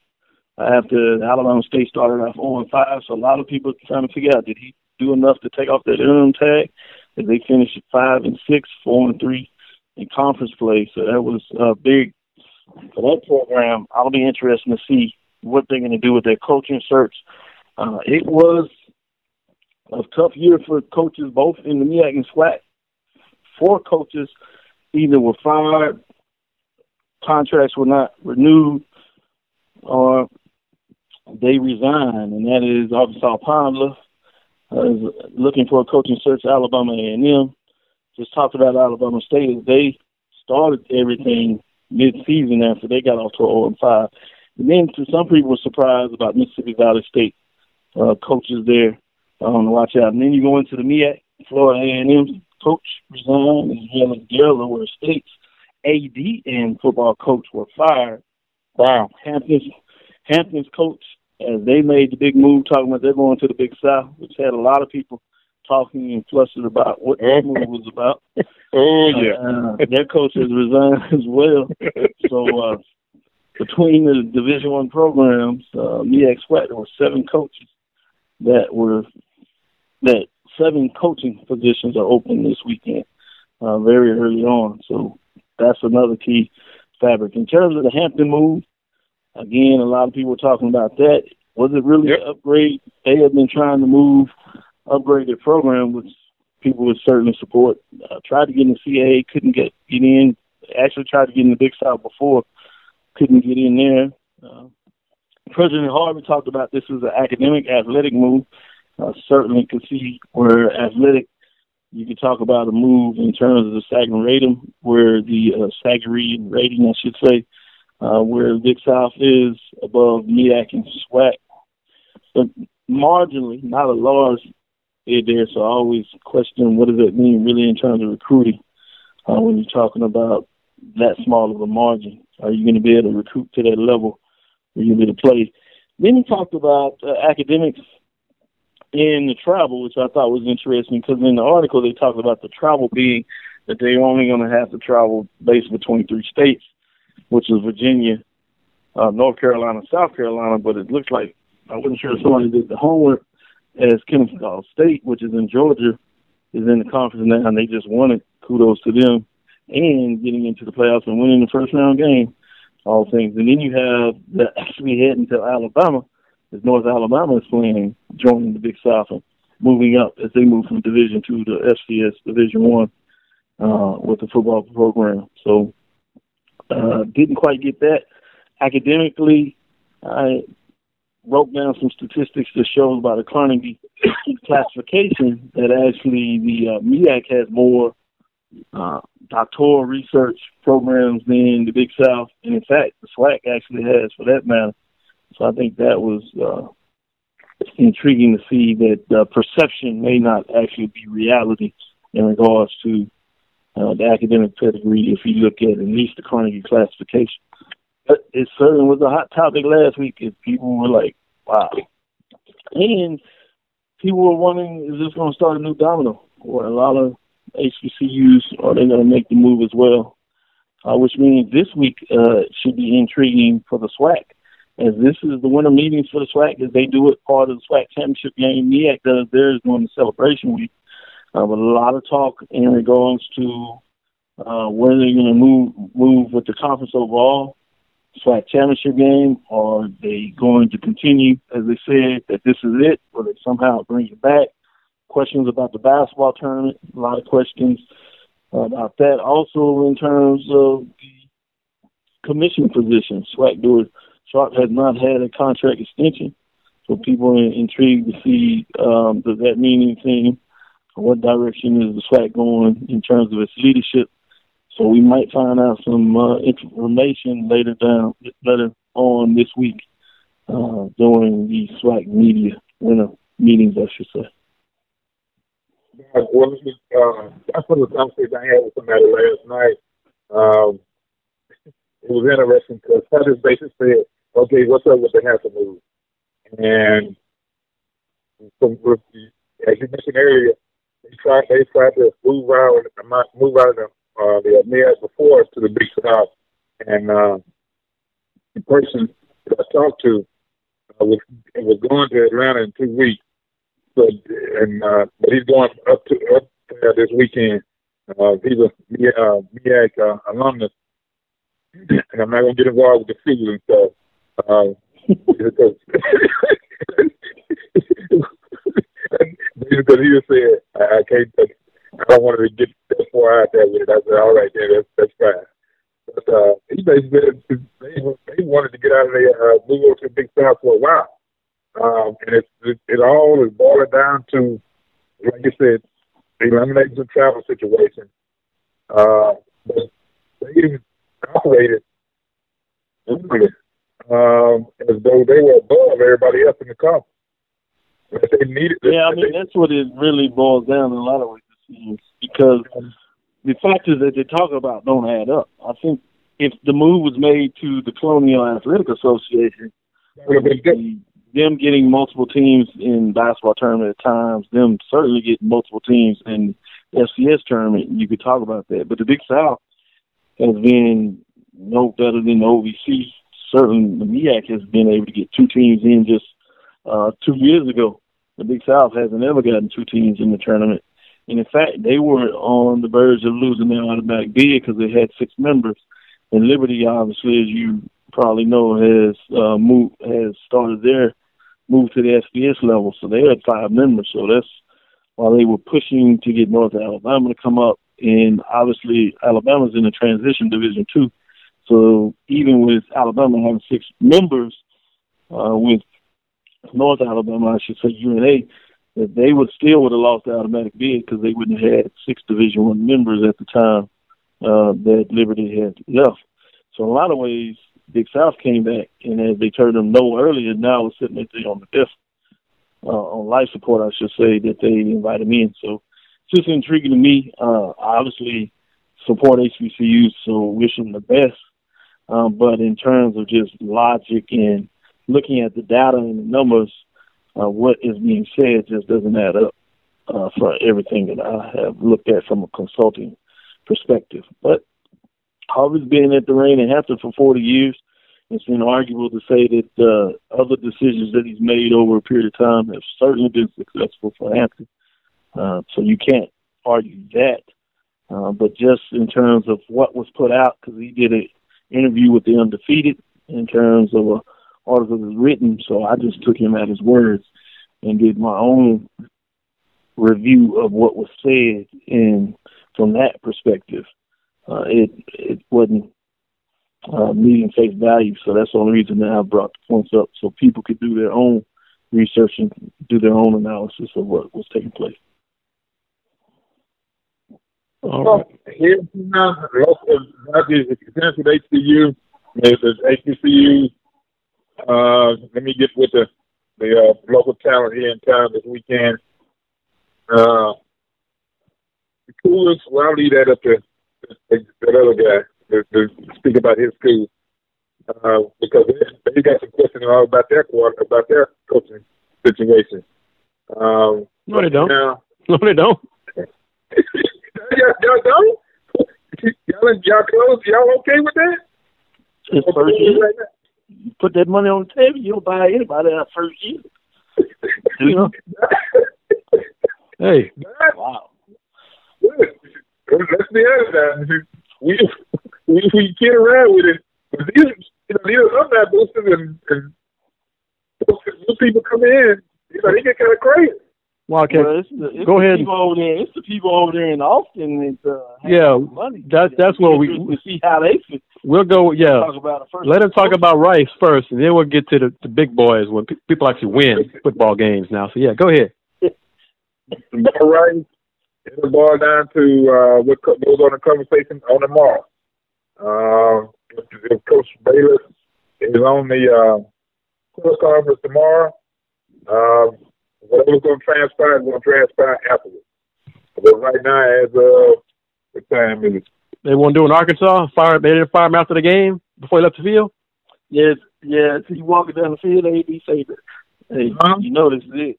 after Alabama State started off 0 and 5. So a lot of people trying to figure out did he do enough to take off that interim tag? Did they finish at 5 and 6, 4 and 3? in conference play. So that was uh, big for that program. I'll be interested to see what they're going to do with their coaching search. Uh, it was a tough year for coaches, both in the MEAC and SWAC. Four coaches either were fired, contracts were not renewed, or they resigned, and that is Arkansas Pondler uh, looking for a coaching search. Alabama A&M just talked about Alabama State they started everything mid-season after they got off to 0 and 5. And then to some people were surprised about Mississippi Valley State uh, coaches there watch out. And then you go into the MEAC, Florida A&M coach resigned, as well as Delaware State's AD and football coach were fired. Wow. Hampton's, Hampton's coach as they made the big move, talking about they're going to the Big South, which had a lot of people talking and flustered about what that move was about. Oh yeah, uh, their coach has resigned as well. So uh, between the Division One programs, uh, MEAC SWAC, there were seven coaches that were that seven coaching positions are open this weekend, uh, very early on. So that's another key fabric. In terms of the Hampton move, again, a lot of people were talking about that. Was it really yep. an upgrade? They have been trying to move, upgrade their program, which people would certainly support. Uh, tried to get in the CAA, couldn't get, get in. Actually tried to get in the Big South before, couldn't get in there. Uh, President Harvey talked about this as an academic, athletic move. Uh, certainly could see where athletic, you could talk about a move in terms of the Sagarin rating, where the uh, Sagarin rating, I should say, uh, where Big South is above MEAC and SWAC. But marginally, not a large there, so I always question what does that mean really in terms of recruiting uh, when you're talking about that small of a margin. Are you going to be able to recruit to that level where you're going to play? Then he talked about uh, academics in the travel, which I thought was interesting because in the article they talked about the travel being that they're only going to have to travel based between three states, which is Virginia, uh, North Carolina, South Carolina. But it looks like I wasn't sure if somebody did the homework as Kennesaw State, which is in Georgia, is in the conference now, and they just won it. Kudos to them, and getting into the playoffs and winning the first round game, all things. And then you have the actually heading to Alabama, as North Alabama is playing, joining the Big South and moving up as they move from Division Two to FCS Division One uh, with the football program. So uh, didn't quite get that academically. I wrote down some statistics that shows by the Carnegie classification that actually the uh, MEAC has more uh, doctoral research programs than the Big South, and in fact, the SWAC actually has, for that matter. So I think that was uh, intriguing to see that uh, perception may not actually be reality in regards to uh, the academic pedigree if you look at at least the Carnegie classification. But it certainly was a hot topic last week. If people were like, "Wow," and people were wondering, "Is this going to start a new domino?" Or a lot of HBCUs are they going to make the move as well? Uh, which means this week uh, should be intriguing for the SWAC as this is the winter meetings for the SWAC, as they do it part of the SWAC championship game. MEAC does theirs during the celebration week. Uh, but a lot of talk in regards to uh, whether they're going to move move with the conference overall SWAC championship game, are they going to continue, as they said, that this is it, or they somehow bring it back. Questions about the basketball tournament, a lot of questions about that. Also, in terms of the commission position, SWAC Duer Sharp has not had a contract extension, so people are intrigued to see um, does that mean anything? What direction is the SWAC going in terms of its leadership? So we might find out some uh, information later down later on this week uh, during the SWAC media winter meetings, I should say. Well, uh, that's one of the conversations I had with somebody last night. Um, it was interesting because Curtis basically said okay, what's up with the Hampton move? And from as you mentioned earlier, they tried they tried to move out move out of the uh, the mayors before to the Big South, and uh, the person that I talked to uh, was was going to Atlanta in two weeks. So and uh, but he's going up to up there this weekend. Uh, he's a uh, MEAC uh, alumnus, and I'm not gonna get involved with the food and stuff. Because because he was saying I, I can't I don't want to get that far out there with it. I said, all right, then that's that's fine. But uh, he basically they they wanted to get out of there, uh, move over to the Big South for a while, um, and it, it it all is boiling down to, like you said, eliminating the travel situation. Uh, but they operated um, as though they were above everybody else in the conference. They needed, yeah, I mean that's what it really boils down in a lot of ways because the factors that they talk about don't add up. I think if the move was made to the Colonial Athletic Association, them getting multiple teams in basketball tournament at times, them certainly getting multiple teams in FCS tournament, you could talk about that. But the Big South has been no better than the OVC. Certainly, the MEAC has been able to get two teams in just uh, two years ago. The Big South hasn't ever gotten two teams in the tournament. And in fact, they were on the verge of losing their automatic bid because they had six members. And Liberty, obviously, as you probably know, has uh, moved has started their move to the FBS level. So they had five members. So that's while they were pushing to get North Alabama to come up. And obviously, Alabama's in the transition division too. So even with Alabama having six members, uh, with North Alabama, I should say UNA, that they would still would have lost the automatic bid because they wouldn't have had six Division One members at the time uh, that Liberty had left. So in a lot of ways, Big South came back, and as they turned them no earlier, now we're sitting there on the desk uh, on life support, I should say, that they invited me in. So it's just intriguing to me. Uh, I obviously support HBCUs, so wish them the best. Um, but in terms of just logic and looking at the data and the numbers, uh, what is being said just doesn't add up uh, for everything that I have looked at from a consulting perspective. But Harvey's been at the Reign and Hampton for 40 years. It's inarguable to say that uh, other decisions that he's made over a period of time have certainly been successful for Hampton. Uh, so you can't argue that. Uh, but just in terms of what was put out, because he did an interview with the undefeated in terms of a article was written, so I just took him at his words and did my own review of what was said. And from that perspective, uh, it it wasn't uh, meeting face value. So that's the only reason that I brought the points up, so people could do their own research and do their own analysis of what was taking place. All right. Here now, not just if you're with HBCU, there's HBCU. Uh, let me get with the the uh, local talent here in town this weekend. Uh, the coolest, well, I'll leave that up to that other guy to, to speak about his school uh, because they, they got some questions all about their quarter, about their coaching situation. Um, no, they don't. Now, no, they don't. y'all, y'all don't. Y'all, y'all close. Y'all okay with that? It's first year. Right you put that money on the table, you'll buy anybody that first year. you know? hey. Wow. Let's be honest. We we, we kid around with it. But these, you know, these alumni boosters and, and those people come in, you know, they get kind of crazy. Wildcat, well, it's the, it's go the ahead. People over there, it's the people over there in Austin that uh, yeah, money. That's that's where we to see how they fit. We'll go. Yeah, talk about first. let him talk about Rice first, and then we'll get to the, the big boys when pe- people actually win football games now. So yeah, go ahead. All right. It'll boil down to uh, what co- goes on the conversation on tomorrow. Uh, if Coach Bailiff is on the uh, press conference tomorrow, uh, whatever's going to transpire is going to transpire afterwards. But right now, as of what time is? They won't do in Arkansas. Fire. They didn't fire him after the game before he left the field. Yes, yeah. So you walking down the field, AD say that. Hey, Huh? you know this is it.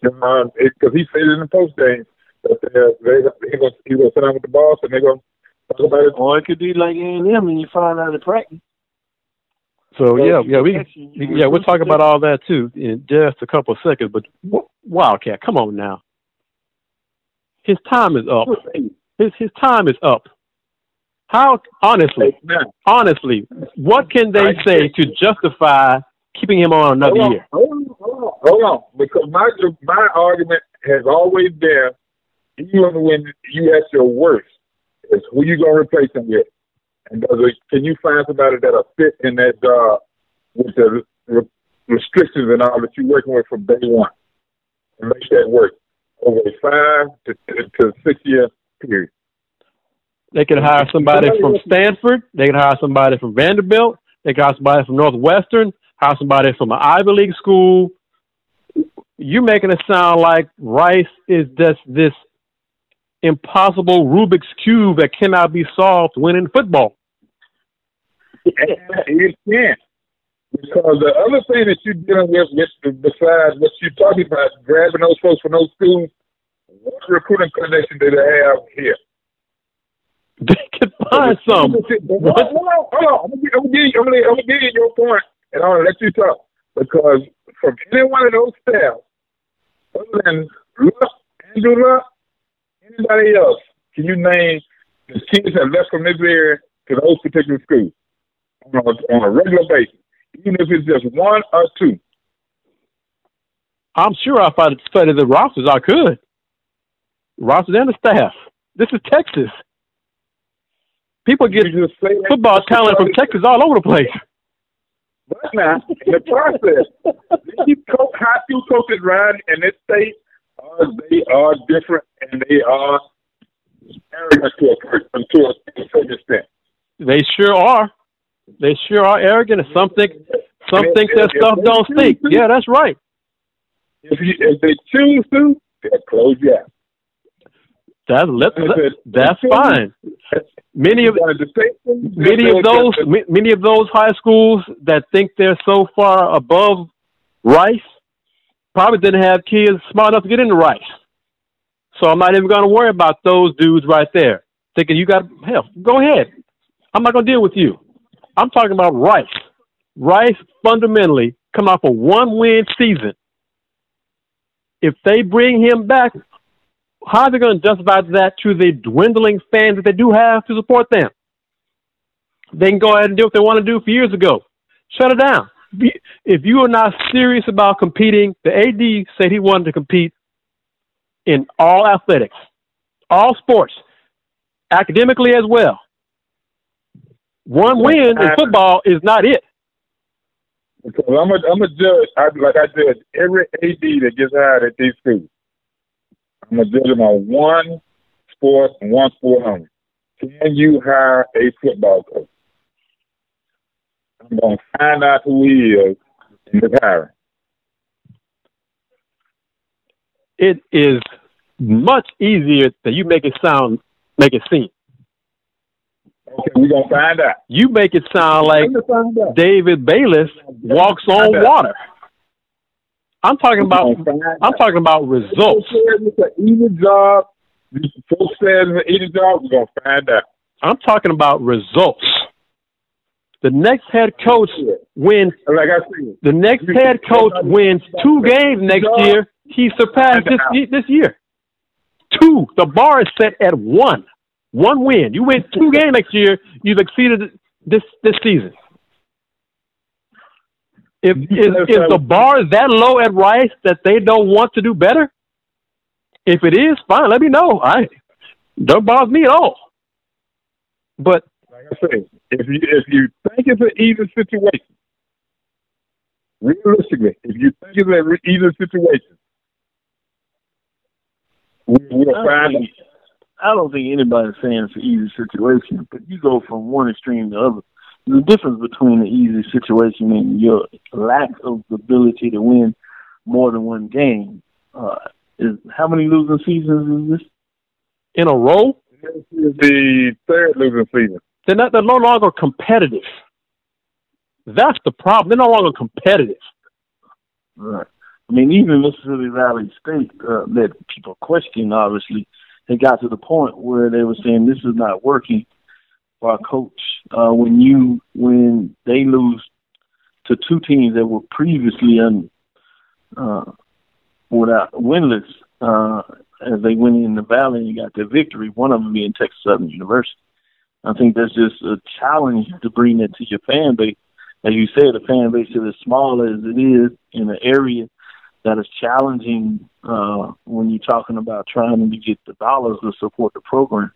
Because uh, he said it in the post game that uh, they he going he going to sit down with the boss and they're going to talk about it. Or it could be like A and M, and you find out in practice. So yeah, yeah, we yeah we'll talk about all that too in just a couple of seconds. But Wildcat, come on now. His time is up. His his time is up. How honestly, honestly, what can they say to justify keeping him on another hold on, year? Hold on, hold on, hold on. Because my my argument has always been, even when you at your worst, is who you gonna replace him with, and uh, does it, can you find somebody that'll fit in that job with the re- restrictions and all that you're working with from day one, and make that work over a five to, to, to six year period. They can hire somebody from Stanford. They can hire somebody from Vanderbilt. They can hire somebody from Northwestern. Hire somebody from an Ivy League school. You're making it sound like Rice is just this impossible Rubik's cube that cannot be solved to win in football. It can. Because the other thing that you're dealing with, with besides what you're talking about, grabbing those folks from those schools, what recruiting connection do they have here? They can find some. Hold on, hold on. I'm gonna, give, I'm, gonna you, I'm, gonna, I'm gonna give you your point, and I'm gonna let you talk. Because from any one of those staff, other than Luck, Andrew Luck, anybody else, can you name the kids that left from this area to those particular schools on a, on a regular basis, even if it's just one or two? I'm sure if I studied the rosters, I could. Rosters and the staff. This is Texas. People get football talent from Texas all over the place. But now, in the process, these co- high school coaches around in this state, uh, they are different and they are arrogant to a, to a certain extent. They sure are. They sure are arrogant. And some think some And think if stuff don't stink. to- Yeah, that's right. If, you, if they choose to, they'll close you out. That's let, it- that's fine. Many of One of the states- many of those many of those high schools that think they're so far above Rice probably didn't have kids smart enough to get into Rice. So I'm not even going to worry about those dudes right there thinking you got hell. Go ahead. I'm not going to deal with you. I'm talking about Rice. Rice fundamentally come off a one win season. If they bring him back, how are they going to justify that to the dwindling fans that they do have to support them? They can go ahead and do what they want to do for years ago. Shut it down. If you are not serious about competing, the AD said he wanted to compete in all athletics, all sports, academically as well. One win in football is not it. Because I'm a I'm a judge. I, like I judge every AD that gets hired at these schools. I'm a judge them on one sport and one sport only. Can you hire a football coach? I'm gonna find out who he is in this hiring. It is much easier than you make it sound, make it seem. Okay, we're gonna find out. You make it sound like We're gonna find out. David Bailiff walks on water. I'm talking about We're gonna find I'm talking about results. It's an easy job. Folks said it's an easy job. We're gonna find out. I'm talking about results. The next head coach wins Like I said, the next head coach wins two games next year. He surpassed this this year. Two. The bar is set at one. One win. You win two games next year. You've exceeded this this season. If is, is the bar is that low at Rice that they don't want to do better? If it is, fine. Let me know. I don't bother me at all. But I said, if you if you think it's an easy situation, realistically, if you think it's an re- easy situation, we, we'll I find don't, think, I don't think anybody's saying it's an easy situation, but you go from one extreme to the other. The difference between an easy situation and your lack of ability to win more than one game uh, is how many losing seasons is this? in a row, This is the third losing season. They're not they're no longer competitive. That's the problem. They're no longer competitive. Right. I mean, even Mississippi Valley State, uh, that people question, obviously, they got to the point where they were saying this is not working for our coach. Uh, when you when they lose to two teams that were previously un, uh, without winless, uh, as they went in the valley and got their victory, one of them being Texas Southern University. I think that's just a challenge to bring that to your fan base. As you said, the fan base is as small as it is in an area that is challenging uh, when you're talking about trying to get the dollars to support the program.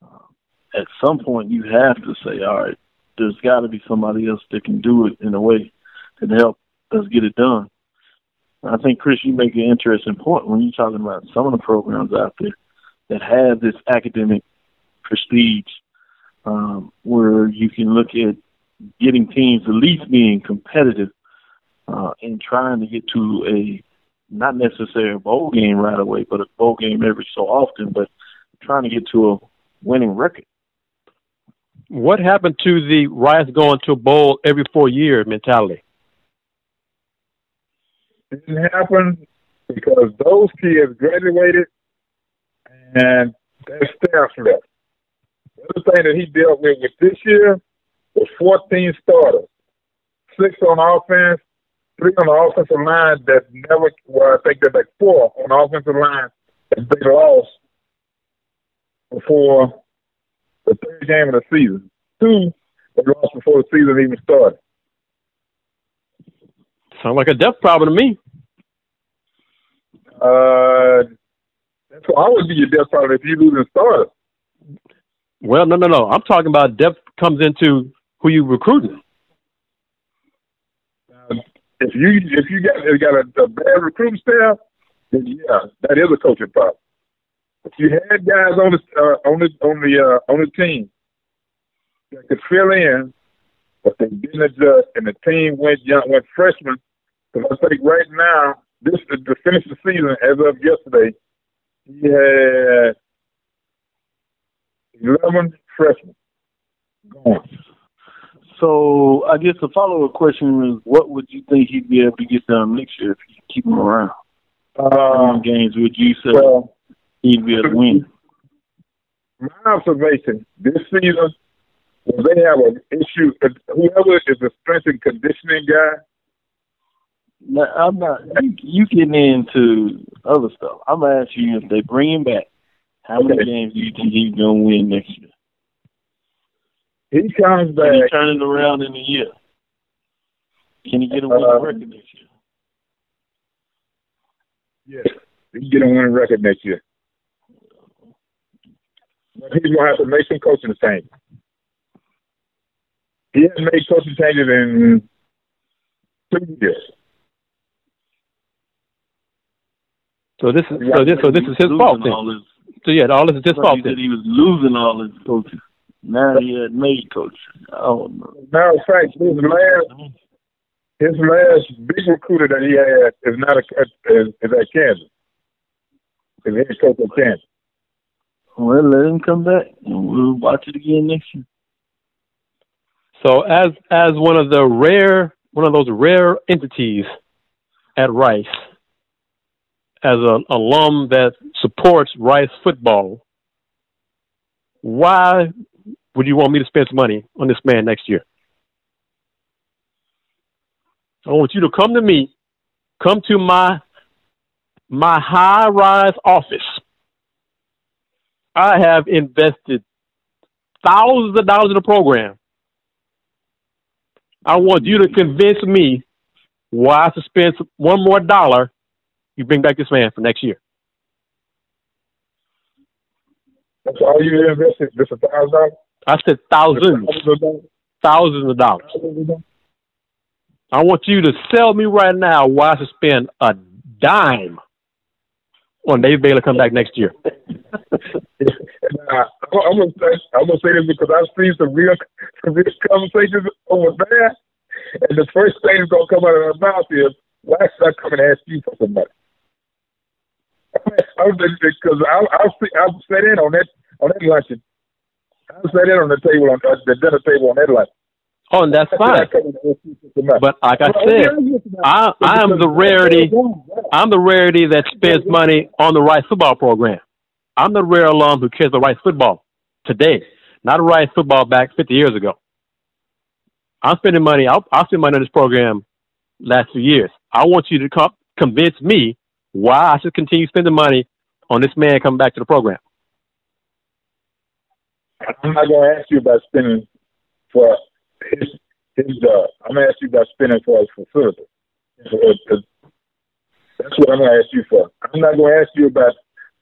Uh, at some point, you have to say, all right, there's got to be somebody else that can do it in a way that help us get it done. I think, Chris, you make an interesting point when you're talking about some of the programs out there that have this academic prestige um, where you can look at getting teams at least being competitive uh, and trying to get to a not necessarily a bowl game right away, but a bowl game every so often, but trying to get to a winning record. What happened to the Rice going to a bowl every four years mentality? It didn't happen because those kids graduated and their staff left. The other thing that he dealt with with this year was 14 starters, six on offense, three on the offensive line that never, well, I think they're like four on the offensive line that they lost before the third game of the season. Two they lost before the season even started. Sounds like a death problem to me. Uh, that's what I would be your depth problem if you lose a starter. Well, no, no, no. I'm talking about depth comes into who you recruiting. Uh, if you if you got if you got a, a bad recruiting staff, then yeah, that is a coaching problem. If you had guys on the uh, on the on the uh, on the team that could fill in, but they didn't adjust, and the team went young, went freshman. Because I think right now, this to finish the season as of yesterday, he had eleven freshmen gone. So I guess the follow up question is, what would you think he'd be able to get done next year if you keep him around? How Uh, many games would you say well, he'd be able to win? my observation this season was they have an issue. Whoever is the strength and conditioning guy, No, I'm not. You, you getting into other stuff. I'm asking you if they bring him back, how many Okay. games do you think he's gonna win next year? he comes back. Can he turn it around in a year? Can he get a winning Uh, record next year? Yes, he can get a winning record next year. He's gonna have to make some coaching changes. He hasn't made coaching changes in two years. So this is so this so this is his fault then. All his- So yeah, all this is his He said he was losing all his coaches. Now he had made coaches. Oh don't know. Matter of fact, his last his last big recruiter that he had is not a is, is at Kansas. Is head coach at Kansas. Well, let him come back and we'll watch it again next year. So as as one of the rare one of those rare entities at Rice, as an alum that supports Rice football, why would you want me to spend money on this man next year? I want you to come to me, come to my my high rise office. I have invested thousands of dollars in the program. I want you to convince me why I should spend one more dollar. You bring back this man for next year. That's all you invested, just a thousand dollars. I said thousands, thousands of dollars. I want you to sell me right now why I should spend a dime on Dave Bailiff come back next year. Now, I'm gonna say I'm gonna say this because I've seen some real some real conversations over there, and the first thing that's gonna come out of their mouth is, "Why should I come and ask you for some money?" Because I'll I'll, see, I'll sit in on that on that luncheon. I'll sit in on the table on uh, the dinner table on that lunch. Oh, and that's fine. But like I said, I I am the rarity. I'm the rarity that spends money on the Rice football program. I'm the rare alum who cares about Rice football today, not a Rice football back 50 years ago. I'm spending money. I'll, I'll spend money on this program last few years. I want you to come, convince me why I should continue spending money on this man coming back to the program. I'm not gonna ask you about spending for his his job. I'm gonna ask you about spending for his facility. That's what I'm gonna ask you for. I'm not gonna ask you about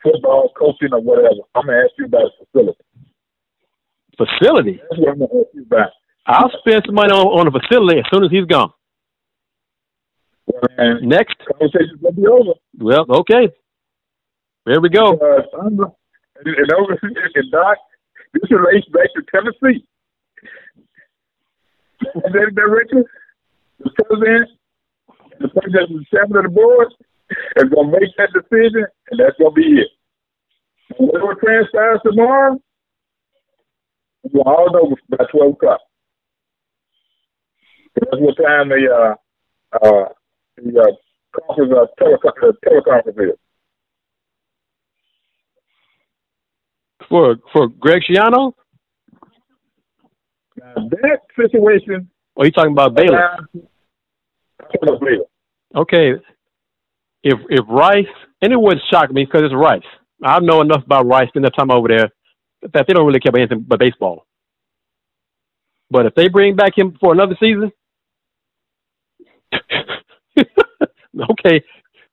football coaching or whatever. I'm gonna ask you about his facility. Facility. That's what I'm gonna ask you about. I'll spend some money on, on the facility as soon as he's gone. And Next. conversation's be over. Well, okay. There we go. Uh, and, and over and Doc, this relates back to Tennessee. And then director, the president, the president the chairman of the board is gonna make that decision, and that's gonna be it. Whatever transpires tomorrow, We all know by 12 o'clock. That's what time the, uh, uh, the uh, conference, uh, telecon- teleconference is. For, for Greg Schiano? Now, that situation. Are you talking about Baylor? Okay. If if Rice, and it would shock me because it's Rice. I know enough about Rice, spend their time over there, that they don't really care about anything but baseball. But if they bring back him for another season, okay,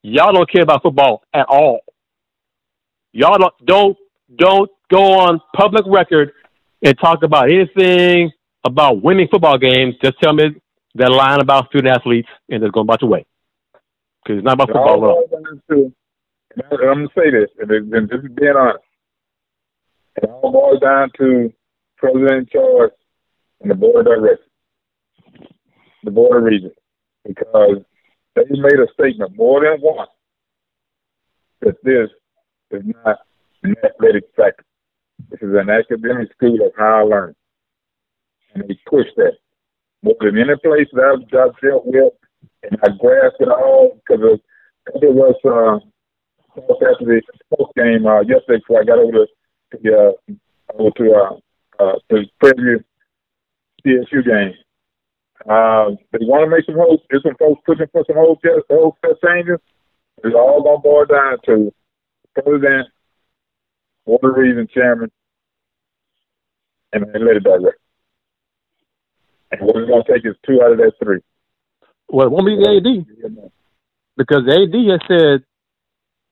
y'all don't care about football at all. Y'all don't don't don't go on public record and talk about anything about winning football games. Just tell me that line about student athletes and just go about your way. Because it's not about football. I'm to say this, and this is being honest. It all boils down to president in charge and the board of directors, the board of regents, because they made a statement more than once that this is not an athletic factor. This is an academic school of higher learning. And they pushed that more than any place that I've, I've dealt with, and I grasped it all because it was uh, after the post game uh, yesterday before I got over to the uh, over to uh, uh, the previous CSU game. Uh, they want to make some holes. There's some folks pushing for some holes, holes changes. It's all going to boil down to president, of regents, chairman, and then let it direct. And what it's going to take is two out of that three. Well, it won't be the AD because the AD has said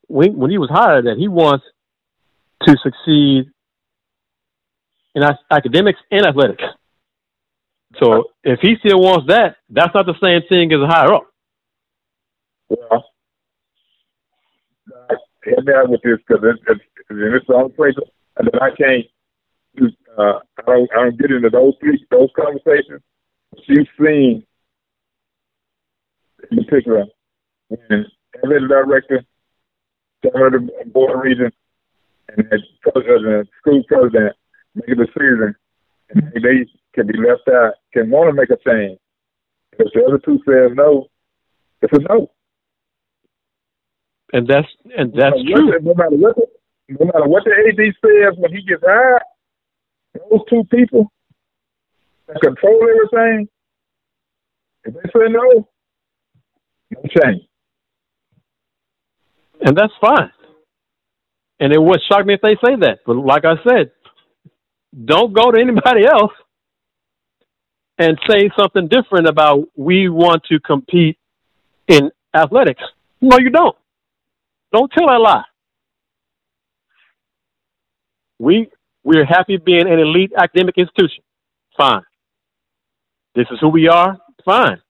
when when he was hired that he wants to succeed in academics and athletics. So if he still wants that, that's not the same thing as a higher up. Well, help me out with this because it's, it's, it's the only place that I can't. Uh, I don't. I don't get into those three, those conversations. You've seen, in particular, when athletic director the board of regents and the school president make a decision, and they can be left out, can want to make a change. If the other two says no, it's a no. And that's and that's no true. no matter what, the, no matter what the AD says when he gets hired, those two people that control everything, if they say no, no change and that's fine. And it would shock me if they say that. But like I said, don't go to anybody else and say something different about we want to compete in athletics. No, you don't. Don't tell that lie. We we're happy being an elite academic institution. Fine. This is who we are. Fine.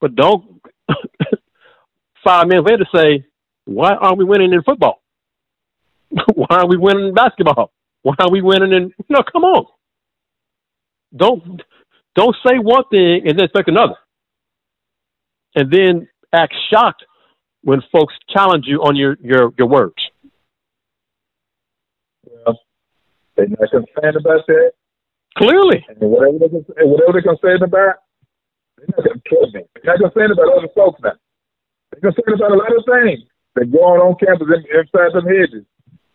But don't five minutes later say why aren't we winning in football? Why aren't we winning in basketball? Why aren't we winning in? No, come on. Don't don't say one thing and then expect another, and then act shocked when folks challenge you on your your your words. Well, they're not concerned about that. Clearly, and whatever they're, whatever they're concerned about, they're not going to kill me. They're not concerned about other folks now. They're concerned about a lot of things that going on campus inside them hedges.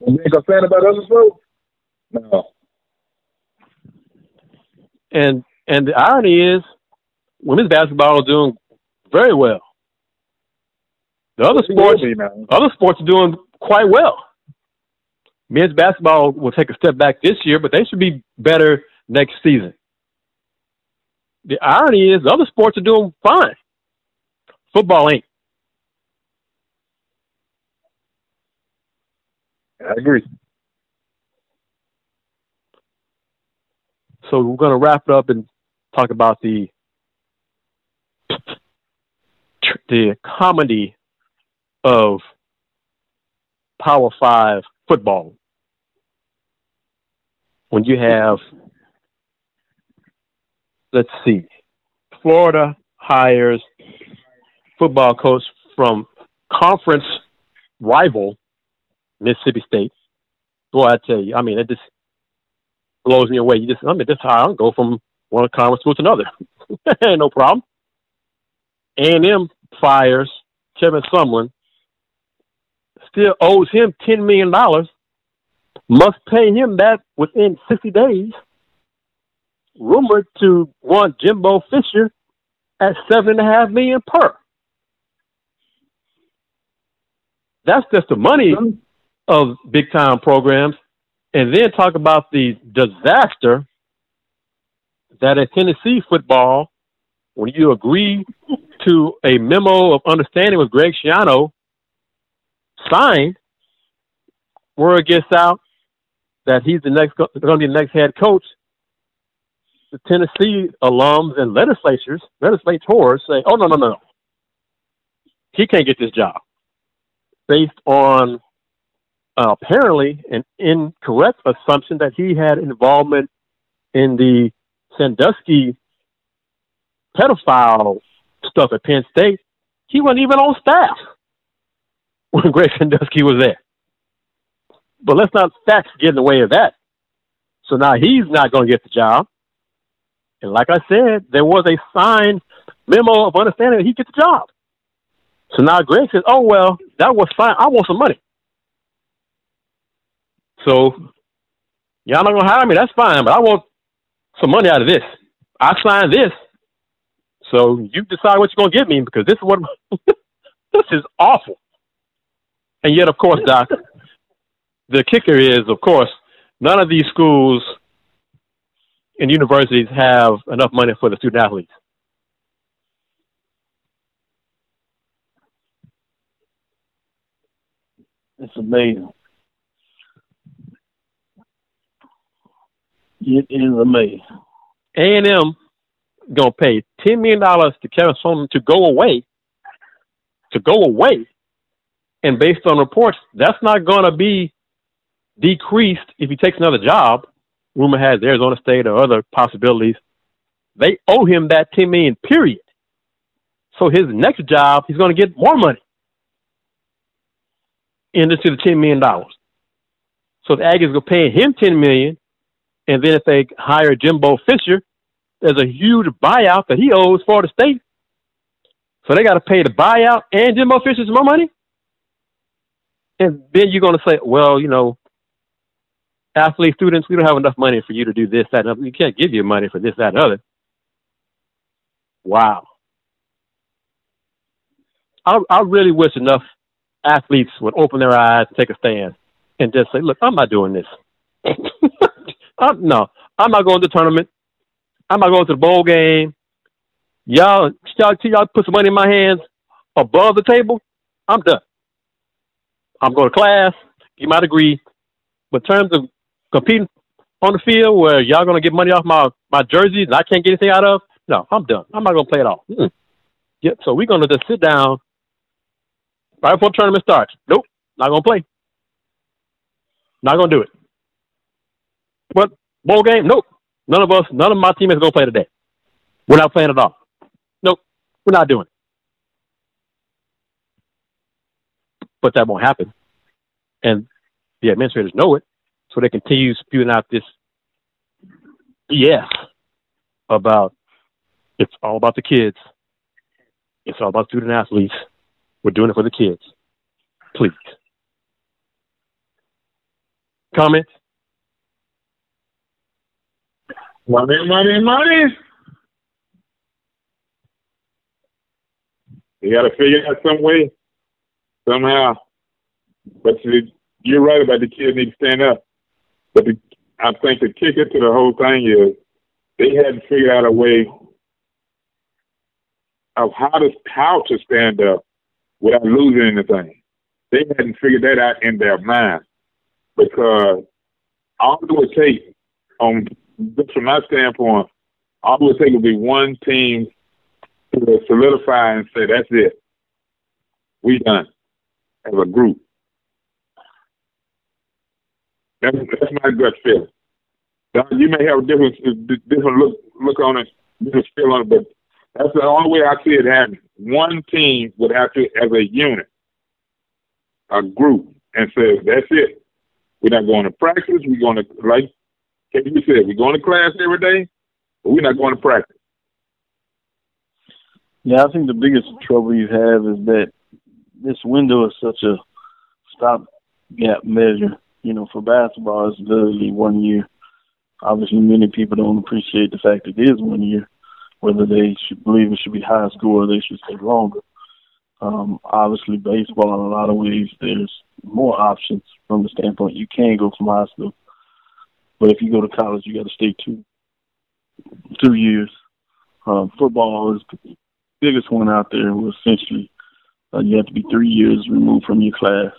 And being concerned about other folks? No. And and the irony is, women's basketball is doing very well. The other sports, be, other sports are doing quite well. Men's basketball will take a step back this year, but they should be better next season. The irony is, the other sports are doing fine. Football ain't. I agree. So we're going to wrap it up and talk about the the comedy of Power Five football. When you have, let's see, Florida hires football coach from conference rival Mississippi State. Boy, I tell you, I mean, it just blows me away. You just, I mean, this how I go from one conference school to another. no problem. A&M fires Kevin Sumlin, still owes him $10 million, must pay him that within 60 days. Rumored to want Jimbo Fisher at 7.5 million per. That's just the money mm-hmm. of big time programs. And then talk about the disaster that in Tennessee football, when you agree to a memo of understanding with Greg Schiano signed, word gets out that he's the next going to be the next head coach. The Tennessee alums and legislators, legislators say, "Oh no, no, no, he can't get this job," based on uh, apparently an incorrect assumption that he had involvement in the Sandusky pedophile stuff at Penn State. He wasn't even on staff when Greg Sandusky was there. But let's not facts get in the way of that. So now he's not going to get the job. And like I said, there was a signed memo of understanding that he gets the job. So now Greg says, oh, well, that was fine. I want some money. So y'all not going to hire me. That's fine, but I want some money out of this. I signed this. So you decide what you're going to give me because this is what this is awful. And yet, of course, Doc, the kicker is, of course, none of these schools and universities have enough money for the student athletes. It's amazing. It is amazing. A and M gonna pay ten million dollars to Kevin to go away, to go away, and based on reports, that's not gonna be decreased if he takes another job. Rumor has Arizona State or other possibilities. They owe him that ten million. Period. So his next job, he's to get more money And into the ten million dollars. So the Aggies go pay him ten million, and then if they hire Jimbo Fisher, there's a huge buyout that he owes the state. So they got to pay the buyout and Jimbo Fisher's more money. And then you're going to say, well, you know, athlete students, we don't have enough money for you to do this, that, and other. We can't give you money for this, that, and other. Wow. I, I really wish enough athletes would open their eyes, take a stand, and just say, look, I'm not doing this. I'm, no, I'm not going to the tournament. I'm not going to the bowl game. Y'all, y'all, y'all put some money in my hands above the table. I'm done. I'm going to class, get my degree. But in terms of competing on the field where y'all going to get money off my, my jerseys and I can't get anything out of, no, I'm done. I'm not going to play at all. Mm-mm. Yep. So we're going to just sit down right before the tournament starts. Nope, not going to play. Not going to do it. What bowl game? Nope. None of us, none of my teammates to play today. We're not playing at all. Nope, we're not doing it. But that won't happen. And the administrators know it, so they continue spewing out this BS about it's all about the kids. It's all about student athletes. We're doing it for the kids. Please. Comments? Money, money, money. You got to figure out some way, somehow. But you're right about the kids need to stand up. But the, I think the kicker to the whole thing is they hadn't figured out a way of how to how to stand up without losing anything. They hadn't figured that out in their mind because all it would take on just from my standpoint, all it would take would be one team to solidify and say, that's it. We done as a group. That's, that's my gut feeling. You may have a different different look look on it, different feel on it, but that's the only way I see it happening. One team would have to, as a unit, a group, and say, that's it. We're not going to practice. We're going to, like you said, we're going to class every day, but we're not going to practice. Yeah, I think the biggest trouble you have is that this window is such a stopgap measure. You know, for basketball, it's literally one year. Obviously, many people don't appreciate the fact it is one year, whether they should believe it should be high school or they should stay longer. Um, obviously, baseball, in a lot of ways, there's more options from the standpoint you can go from high school. But if you go to college, you got to stay two two years. Um, football is the biggest one out there. Was essentially uh, you have to be three years removed from your class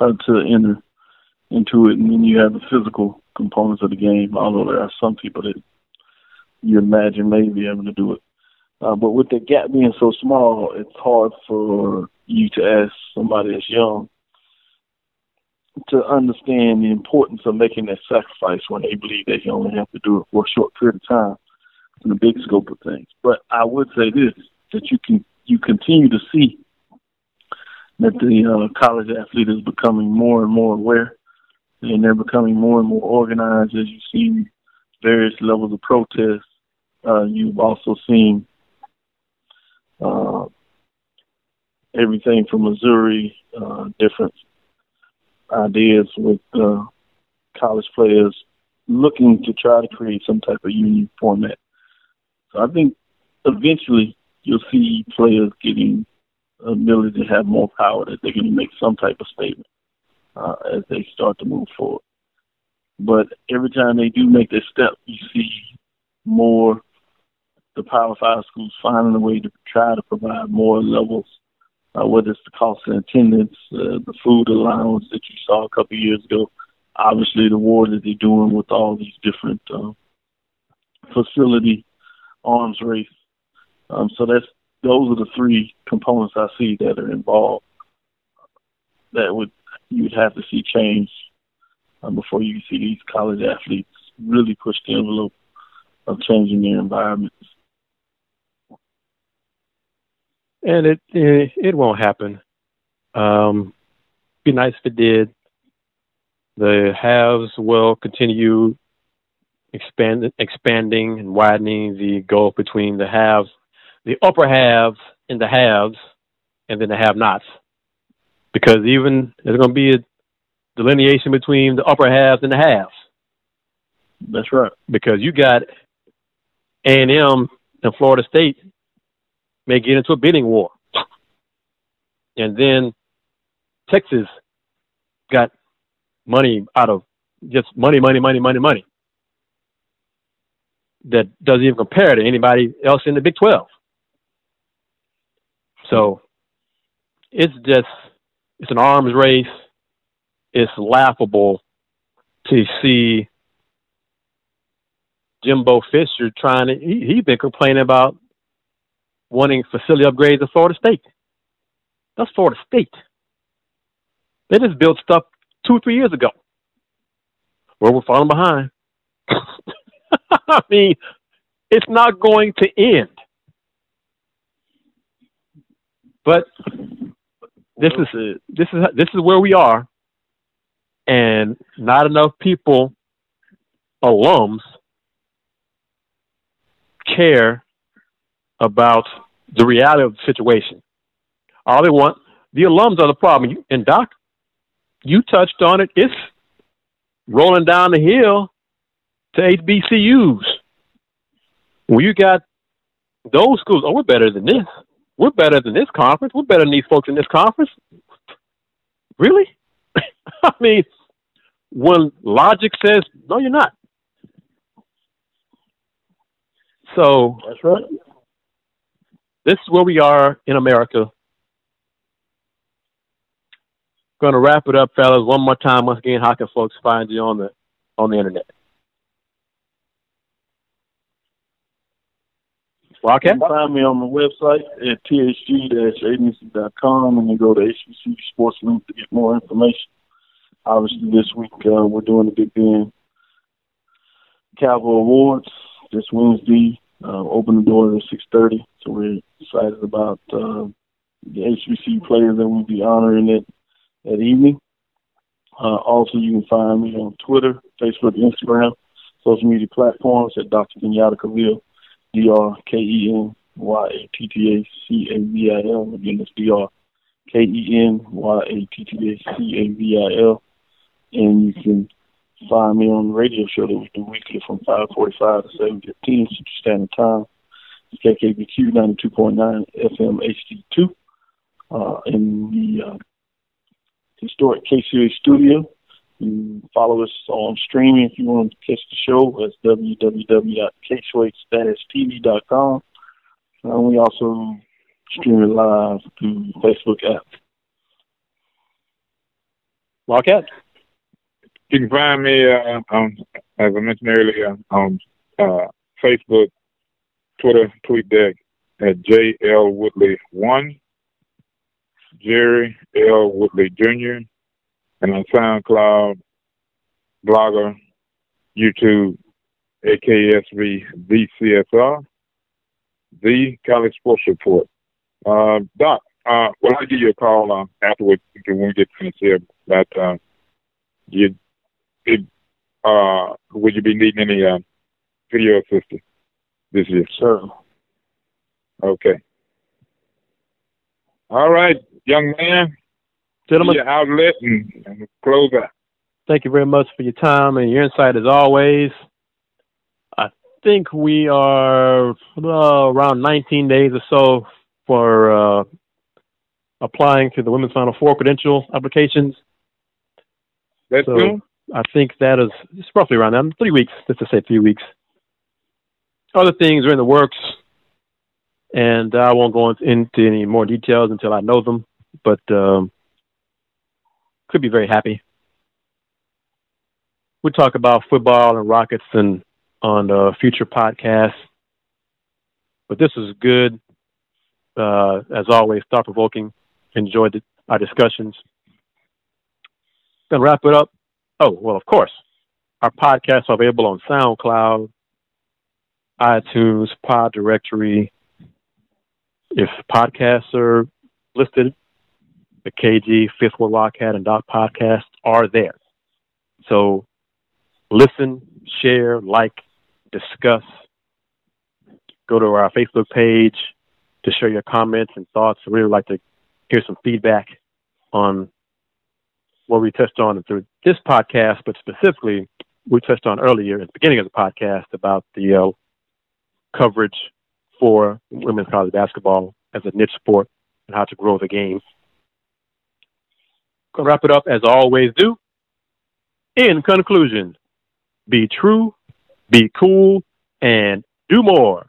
uh, to enter into it, and then you have the physical components of the game. Although there are some people that you imagine may be able to do it, uh, but with the gap being so small, it's hard for you to ask somebody that's young to understand the importance of making that sacrifice when they believe they can only have to do it for a short period of time in the big scope of things. But I would say this that you can you continue to see that the uh, college athlete is becoming more and more aware, and they're becoming more and more organized. As you see various levels of protest, uh, you've also seen uh, everything from Missouri, uh, different ideas with uh, college players looking to try to create some type of union format. So I think eventually you'll see players getting ability to have more power that going to make some type of statement uh, as they start to move forward. But every time they do make this step, you see more the Power Five schools finding a way to try to provide more levels uh, whether it's the cost of attendance, uh, the food allowance that you saw a couple of years ago, obviously the war that they're doing with all these different uh, facility arms race. Um, so that's those are the three components I see that are involved that would you would have to see change um, before you see these college athletes really push the envelope of changing their environments and it it, it won't happen. Um, be nice if it did. The haves will continue expand, expanding and widening the gulf between the haves, the upper haves and the haves, and then the have-nots. Because even there's going to be a delineation between the upper halves and the haves. That's right. Because you got A and M and Florida State may get into a bidding war. And then Texas got money out of just money, money, money, money, money that doesn't even compare to anybody else in the Big 12. So it's just, it's an arms race. It's laughable to see Jimbo Fisher trying to, he, he's been complaining about wanting facility upgrades at Florida State. That's Florida State. They just built stuff two, three years ago. Where we're falling behind. I mean, it's not going to end. But this is this is this is where we are, and not enough people, alums, care about the reality of the situation. All they want, the alums are the problem. And Doc, you touched on it. It's rolling down the hill to HBCUs. When you got those schools, oh, we're better than this. We're better than this conference. We're better than these folks in this conference. Really? I mean, when logic says, no, you're not. So that's right this is where we are in America. Going to wrap it up, fellas. One more time. Once again, how can folks find you on the on the internet? Wildcat? You can find me on my website at thg-agency.com and you go to HBC Sports Link to get more information. Obviously, this week uh, we're doing the Big Ben Cowboy Awards this Wednesday. Uh, open the doors at 6.30, so we're excited about uh, the HBC players that we'll be honoring it that evening. Uh, also, you can find me on Twitter, Facebook, Instagram, social media platforms at Dr. Kenyatta Cavil, D R K E N Y A T T A C A V I L. Again, that's D R K E N Y A T T A C A V I L. And you can find me on the radio show that we do weekly from 5:45 to 7:15 Central Standard Time. KKBQ 92.9 FM HD2 uh, in the uh, historic KCA studio. You follow us on streaming if you want to catch the show. That's www.kswatestv.com. And uh, we also stream it live through Facebook app. Wildcat? You can find me, uh, as I mentioned earlier, on uh, Facebook, Twitter, TweetDeck at JL Woodley1, Jerry L. Woodley Jr., and on SoundCloud, Blogger, YouTube, AKSV, VCSR, The College Sports Report. Uh, Doc, uh, well, I'll give you a call uh, afterwards when we get finished here. But uh, you, it, uh, would you be needing any uh, video assistance this year? Sure. Okay. All right, young man. Gentlemen, your outlet and, and close out. Thank you very much for your time and your insight as always. I think we are uh, around 19 days or so for uh, applying to the Women's Final Four credential applications. That's so soon? I think that is it's roughly around that. Three weeks, let's just say three weeks. Other things are in the works, and I won't go into any more details until I know them. But um, could be very happy. We'll talk about football and Rockets and on uh, future podcasts. But this is good. Uh, as always, thought provoking. Enjoyed our discussions. Gonna wrap it up. Oh, well, of course. Our podcasts are available on SoundCloud, iTunes, Pod Directory. If podcasts are listed, the KG, Fifth Ward Wildcat, and Doc podcast are there. So listen, share, like, discuss. Go to our Facebook page to share your comments and thoughts. I really like to hear some feedback on what we touched on through this podcast, but specifically, we touched on earlier at the beginning of the podcast about the uh, coverage for women's college basketball as a niche sport and how to grow the game. Gonna wrap it up as I always do. In conclusion, be true, be cool, and do more.